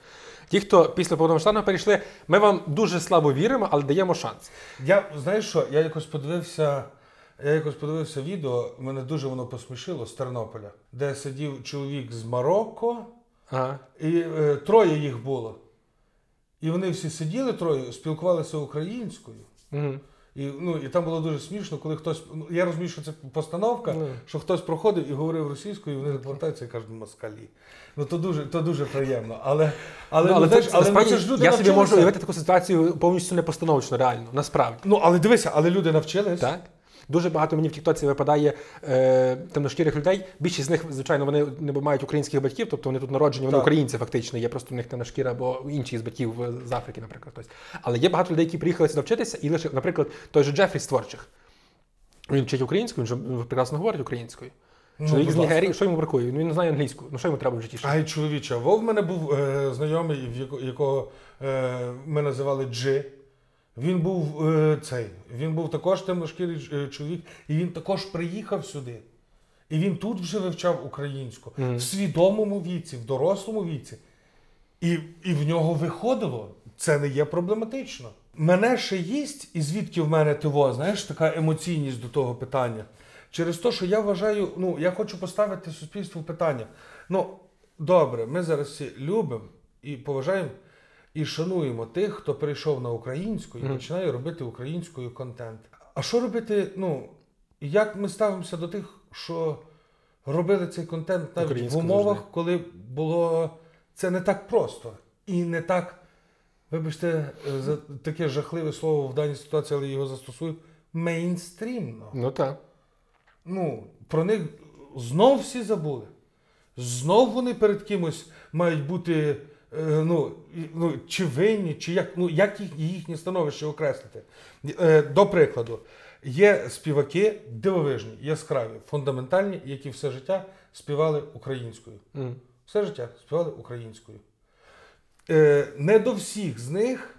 Ті, хто після повномасштабного перейшли, ми вам дуже слабо віримо, але даємо шанс. Я знаєш що, я якось подивився. Я якось подивився відео, мене дуже воно посмішило з Тернополя, де сидів чоловік з Марокко, Ага. і е, троє їх було. І вони всі сиділи троє, спілкувалися українською. Угу. І, ну, і там було дуже смішно, коли хтось. Ну, я розумію, що це постановка, mm. що хтось проходив і говорив російською, і вони повертаються і кажуть москалі. Ну то дуже, то дуже приємно. Але, але, ну, але, ну, це, але ну, насправді, це ж люди я собі можу навчилися. уявити таку ситуацію повністю непостановочно, реально, насправді. Ну, але дивися, але люди навчились. Так? Дуже багато мені в Тіктоці випадає е, темношкірих людей. Більшість з них, звичайно, вони не мають українських батьків, тобто вони тут народжені, вони Так. українці фактично. Є просто в них темна шкіра або інші з батьків з Африки, наприклад. Хтось. Але є багато людей, які приїхали сюди вчитися, і лише, наприклад, той же Джефрі з творчих. Він вчить українською, він же прекрасно говорить українською. Ну, Чоловік будь з. Нігерії, що йому бракує? Він не знає англійську. Ну що йому треба в житті? Ай, чоловіче, Вов в мене був е, знайомий, в якого е, ми називали Джи. Він був е, цей, він був також темношкірий е, чоловік, і він також приїхав сюди. І він тут вже вивчав українську в свідомому віці, в дорослому віці. І, і в нього виходило. Це не є проблематично. Мене ще їсть, і звідки в мене тиво, знаєш, така емоційність до того питання. Через те, що я вважаю, ну, я хочу поставити суспільству питання. Ну, добре, ми зараз всі любимо і поважаємо і шануємо тих, хто прийшов на українську і починає робити українською контент. А що робити, ну, як ми ставимося до тих, що робили цей контент навіть в умовах, завжди. коли було це не так просто і не так, вибачте, е, за таке жахливе слово в даній ситуації, але його застосую, мейнстрімно. Ну так. Ну, про них знов всі забули. Знов вони перед кимось мають бути, ну, ну чи винні, чи як, ну, як їх, їхнє становище окреслити. Е, До прикладу, є співаки дивовижні, яскраві, фундаментальні, які все життя співали українською. Мгм. Все життя співали українською. Е, не до всіх з них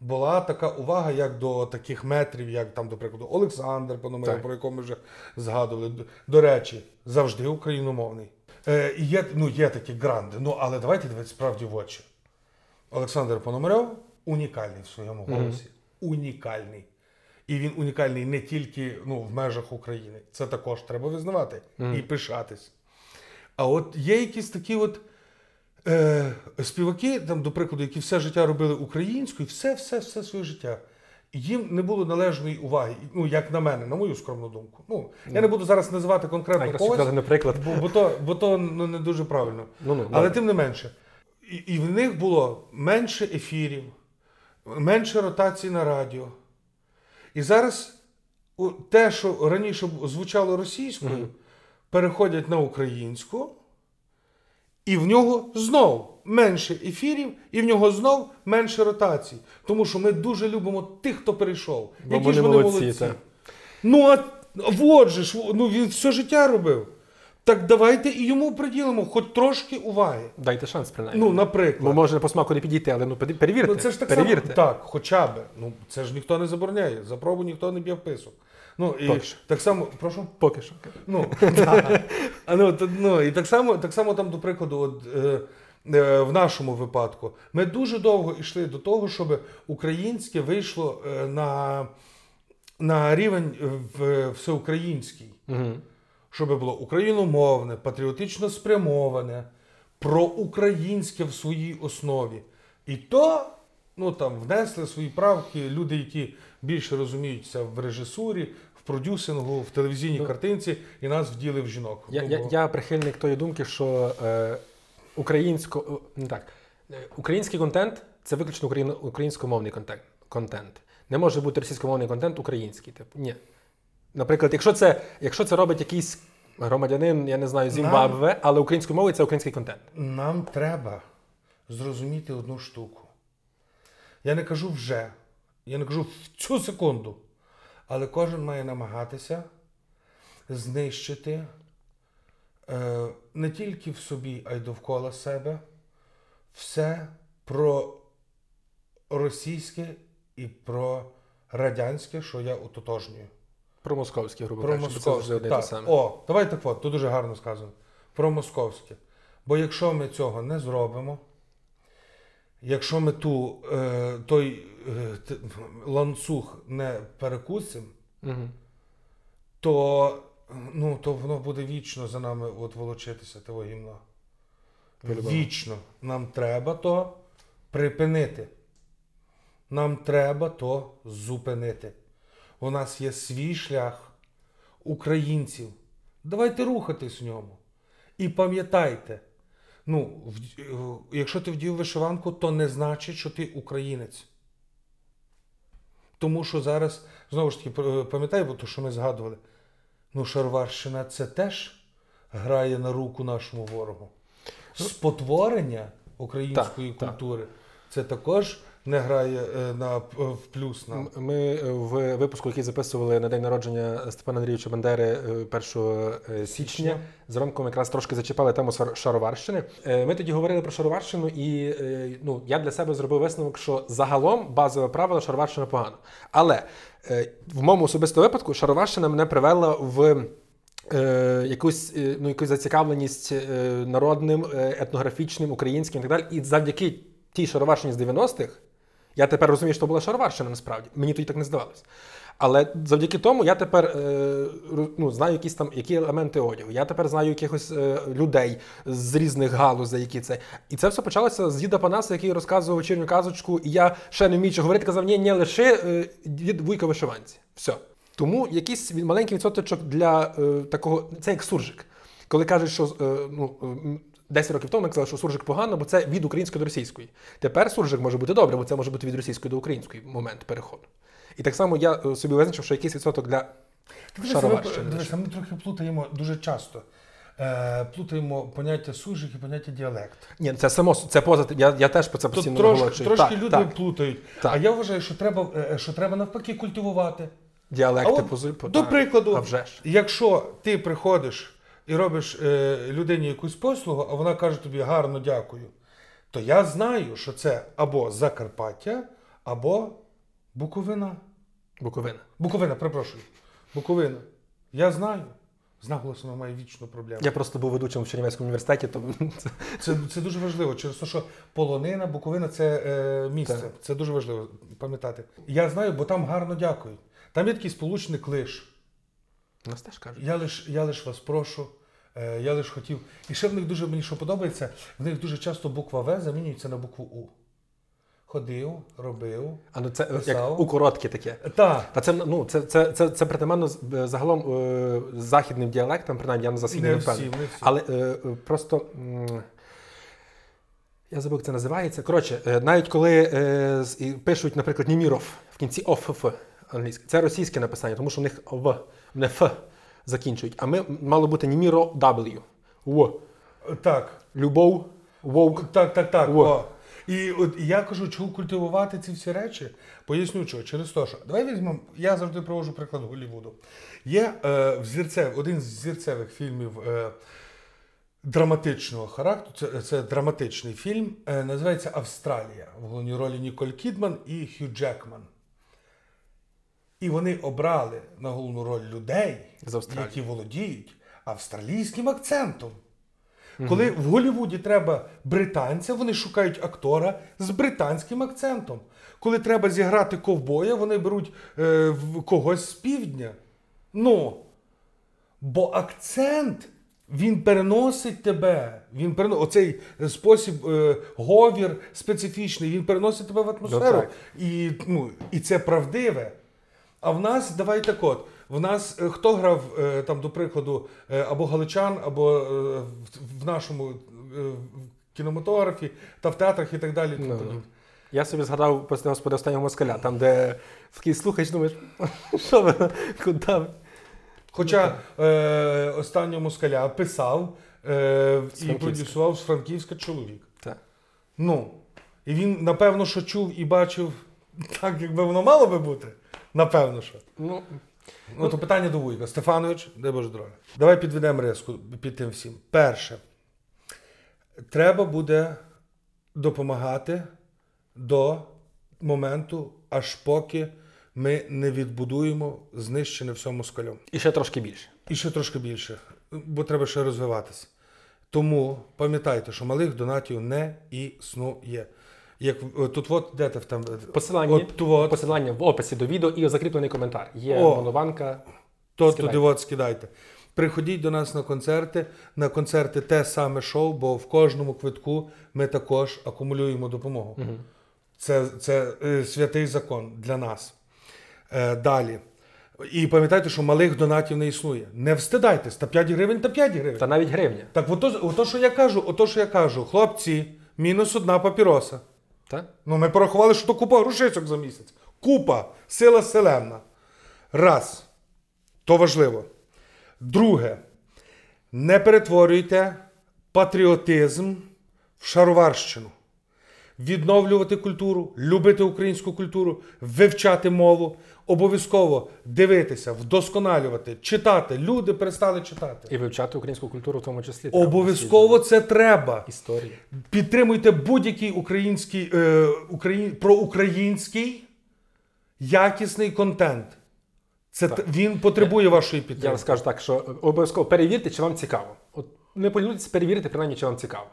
була така увага, як до таких метрів, як там, до прикладу, Олександр Пономарьов, про якого ми вже згадували. До речі, завжди україномовний. Е, і є, ну, є такі гранди. Ну, але давайте дивитися справді в очі. Олександр Пономарьов унікальний в своєму голосі. Унікальний. І він унікальний не тільки ну, в межах України. Це також треба визнавати і пишатись. А от є якісь такі от е, співаки, там, до прикладу, які все життя робили українською, все, все, все своє життя. Їм не було належної уваги, ну як на мене, на мою скромну думку. Ну я не буду зараз називати конкретно якраз когось, наприклад, бо, бо то, бо то ну, не дуже правильно. Ну-ну, Але добре. тим не менше. І, і в них було менше ефірів, менше ротацій на радіо. І зараз те, що раніше звучало російською, переходять на українську, і в нього знов менше ефірів, і в нього знов менше ротацій. Тому що ми дуже любимо тих, хто перейшов. Бо Які вони ж вони молодці, молодці. Ну, а от же ж, ну він все життя робив. Так давайте і йому приділимо хоч трошки уваги. дайте шанс принаймні. Ну, наприклад. Бо може по смаку не підійти, але ну перевірте. Ну, це ж так перевірте. само. Так, хоча б. Ну, це ж ніхто не забороняє. За пробу ніхто не б'є в писок. Ну, і Точно. так само, прошу. Поки що. Ну, да. (laughs) а, ну, то, ну, і так само, так само там, до прикладу, от, е, е, в нашому випадку, ми дуже довго йшли до того, щоб українське вийшло е, на, на рівень е, в, всеукраїнський. Угу. Щоб було україномовне, патріотично спрямоване, проукраїнське в своїй основі. І то ну, там, внесли свої правки люди, які більше розуміються в режисурі, продюсингу, в телевізійній Ну, картинці, і нас вділи в жінок. Я, Ну, я, я прихильник тої думки, що е, українсько, не так, е, український контент це виключно україно, українськомовний контент, контент. Не може бути російськомовний контент український. Типу, ні. Наприклад, якщо це, якщо це робить якийсь громадянин, я не знаю, Зімбабве, але українською мовою це український контент. Нам треба зрозуміти одну штуку. Я не кажу вже, я не кажу в цю секунду, але кожен має намагатися знищити е, не тільки в собі, а й довкола себе все про російське і про радянське, що я ототожнюю. Про московський, грубо Про кажучи, це завжди московське. одне Так. саме. О, давай так от, тут дуже гарно сказано. Про московське. Бо якщо ми цього не зробимо, якщо ми ту, е, той е, ланцюг не перекусимо, Угу. то, ну, то воно буде вічно за нами от волочитися, того. По-любому. Вічно. Нам треба то припинити. Нам треба то зупинити. У нас є свій шлях українців. Давайте рухатись в ньому. І пам'ятайте, ну, в- е, якщо ти вдів вишиванку, то не значить, що ти українець. Тому що зараз, знову ж таки, пам'ятаю, бо то, що ми згадували, ну, Шарварщина це теж грає на руку нашому ворогу. Спотворення української Так, так. культури це також не грає е, на, в плюс нам. Ми е, в випуску, який записували на день народження Степана Андрійовича Бандери е, 1 е, січня, з Ромком якраз трошки зачіпали тему Шароварщини. Е, Ми тоді говорили про Шароварщину, і е, ну, я для себе зробив висновок, що загалом базове правило Шароварщина погано. Але е, в моєму особистому випадку Шароварщина мене привела в. Е, якусь, е, ну, якусь зацікавленість е, народним, е, етнографічним, українським і так далі. І завдяки тій шароварщині з 90-х, я тепер розумію, що була шароварщина насправді. Мені тоді так не здавалось. Але завдяки тому я тепер е, ну, знаю якісь там які елементи одягу. Я тепер знаю якихось е, людей з різних галузей, які це. І це все почалося з діда Панаса, який розказував вечірню казочку, і я ще не вміючи говорити, казав, ні, ні, лише е, дід вуйка вишиванці. Все. Тому якийсь маленький відсоточок для е, такого, це як суржик. Коли кажуть, що е, ну, 10 років тому ми казали, що суржик погано, бо це від української до російської. Тепер суржик може бути добре, бо це може бути від російської до української момент переходу. І так само я е, собі визначив, що якийсь відсоток для шароварщини. ми, дивися, ми трохи плутаємо дуже часто. Е, плутаємо поняття сужик і поняття діалект. Ні, це само це поза. Я, я теж про це Тут постійно трошки, наголошую. трошки Так, люди так. плутають. Так. А я вважаю, що треба, е, що треба навпаки культивувати. Діалекти А от, позу- по- До прикладу, А вже ж. якщо ти приходиш і робиш е, людині якусь послугу, а вона каже тобі гарно дякую, то я знаю, що це або Закарпаття, або Буковина. Буковина. Буковина, перепрошую. Буковина. Я знаю. З наголосом має вічну проблему. Я просто був ведучим в Чернівецькому університеті, то це (laughs) Це, дуже важливо, через те, що полонина, Буковина це е, місце. Так. Це дуже важливо пам'ятати. Я знаю, бо там гарно дякують. Там є такий сполучник лиш. Нас теж кажуть. Я лиш, я лиш вас прошу, я лиш хотів. І ще в них дуже мені що подобається, в них дуже часто буква В замінюється на букву У. Ходив, робив. А ну це як у коротке таке. Так, Та це ну це, це, це, це притаманно е, загалом е, західним діалектам, принаймні я на засіданні не впевнений. Але е, е, просто. м, Я забув, як це називається. Коротше, е, навіть коли е, пишуть, наприклад, Німіров в кінці ОФФ англійське, це російське написання, тому що в них В, не Ф закінчують. А ми мало бути Німіро W. В. Так. Любов, вовк. Так, так, так. Во. О. І от я кажу, чому культивувати ці всі речі? Поясню чого. Через те, що давай візьмемо, я завжди проводжу приклад Голлівуду. Є е, взірцев, один з зірцевих фільмів е, драматичного характеру. Це, це драматичний фільм. Е, називається Австралія. В головній ролі Ніколь Кідман і Хью Джекман. І вони обрали на головну роль людей, які володіють австралійським акцентом. Коли в Голлівуді треба британця, вони шукають актора з британським акцентом. Коли треба зіграти ковбоя, вони беруть е, когось з півдня. Ну. Бо акцент він переносить тебе. Він перено... Оцей спосіб е, говір специфічний, він переносить тебе в атмосферу. так. і, ну, і це правдиве. А в нас, давай так от, в нас е, хто грав, е, там, до прикладу, е, або галичан, або в- нашому кінематографі та в театрах і так далі. і Ну. Я собі згадав господи останнього москаля, там, де такий слухач, думаєш, (laughs) що ви, куди? Хоча е, останнього москаля писав е, і продюсував з Франківська чоловік. Так. Ну. І він, напевно, що чув і бачив так, якби воно мало би бути. Напевно, що. Ну, Ну, то питання до Вуйка. Стефанович, дай Боже здоров'я. Давай підведемо риску під тим всім. Перше, треба буде допомагати до моменту, аж поки ми не відбудуємо знищене все москалем. і ще трошки більше. І ще трошки більше, бо треба ще розвиватися. Тому пам'ятайте, що малих донатів не існує. Як е, тут, от де ти в там Посилання, От тут от. посилання в описі до відео і закріплений коментар. Є О. монованка. То Скидайте. туди от скидайте. Приходіть до нас на концерти. На концерти те саме шоу, бо в кожному квитку ми також акумулюємо допомогу. Це, це е, святий закон для нас. Е, далі. І пам'ятайте, що малих донатів не існує. Не встидайтесь, та 5 гривень та 5 гривень. Та навіть гривня. Так, ото, ото, що я кажу, ото, що я кажу, хлопці, мінус одна папіроса. Та? Ну, ми порахували, що то купа грошичок за місяць. Купа, сила селена. Раз. То важливо. Друге, не перетворюйте патріотизм в шароварщину. Відновлювати культуру, любити українську культуру, вивчати мову, обов'язково дивитися, вдосконалювати, читати. Люди перестали читати. І вивчати українську культуру в тому числі. Обов'язково це треба. Історію. Підтримуйте будь-який український, е, україн, проукраїнський якісний контент. Це Так. він потребує вашої Я підтримки. вам скажу так, що обов'язково перевірте, чи вам цікаво. От не полінуйтесь перевірити, принаймні, чи вам цікаво.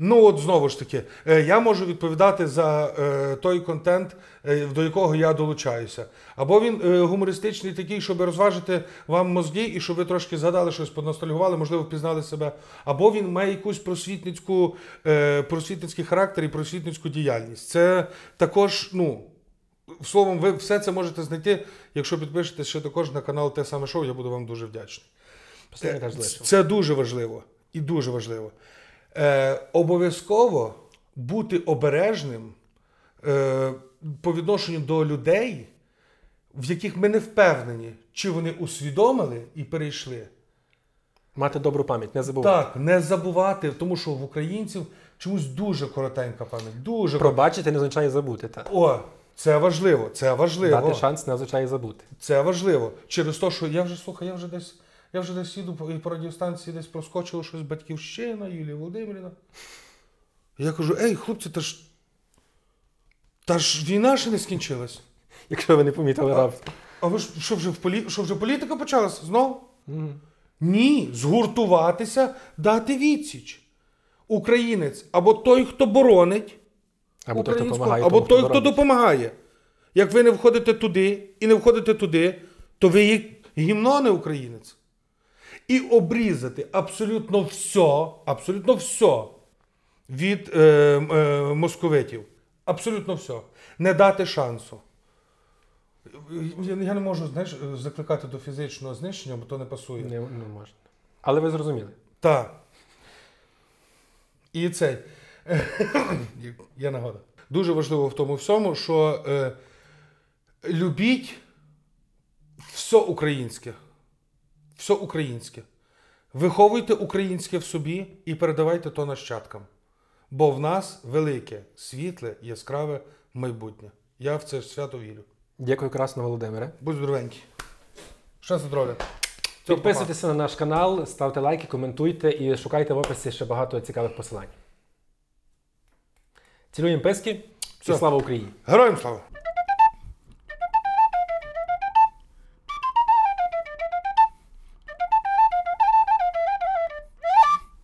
Ну от знову ж таки, е, я можу відповідати за е, той контент, е, до якого я долучаюся. Або він гумористичний такий, щоб розважити вам мозги, і щоб ви трошки згадали щось, поностальгували, можливо, впізнали себе. Або він має якусь просвітницьку, просвітницький характер і просвітницьку діяльність. Це також, ну. Словом, ви все це можете знайти, якщо підпишетесь ще також на канал Те саме шоу, я буду вам дуже вдячний. Залишив. Це дуже важливо і дуже важливо. Е, обов'язково бути обережним е, по відношенню до людей, в яких ми не впевнені, чи вони усвідомили і перейшли. Мати добру пам'ять, не забувайте. Так, не забувати, тому що в українців чомусь дуже коротенька пам'ять. Дуже. Пробачити не означає забути. Та. О, це важливо, це важливо. Дати шанс не означає забути. Це важливо. Через те, що я вже слухай, я вже десь. Я вже десь їду по- і по радіостанції десь проскочило щось батьківщина, Юлія Володимирівна. Я кажу: ей, хлопці, та ж. Та ж війна ще не скінчилась. Якщо ви не помітили раптом. А ви ж що вже в полі... що вже політика почалась знову? Ні, згуртуватися, дати відсіч. Українець або той, хто боронить Або той, хто допомагає. або тому, той, хто хто допомагає. Як ви не входите туди і не входите туди, то ви є гімно, не українець. І обрізати абсолютно все, абсолютно все від е, е, московитів. Абсолютно все. Не дати шансу. Я, я не можу знаєш, закликати до фізичного знищення, бо то не пасує. Не, не можна. Але ви зрозуміли. Так. І цей. (coughs) Є нагода. Дуже важливо в тому всьому, що е, любіть все українське. Все українське. Виховуйте українське в собі і передавайте то нащадкам. Бо в нас велике, світле, яскраве майбутнє. Я в це свято вірю. Дякую, красно, Володимире. Будь здоровенький. Щастя, здоров'я. Підписуйтеся на наш канал, ставте лайки, коментуйте і шукайте в описі ще багато цікавих посилань. Цілуємо писки і Все. слава Україні! Героям слава!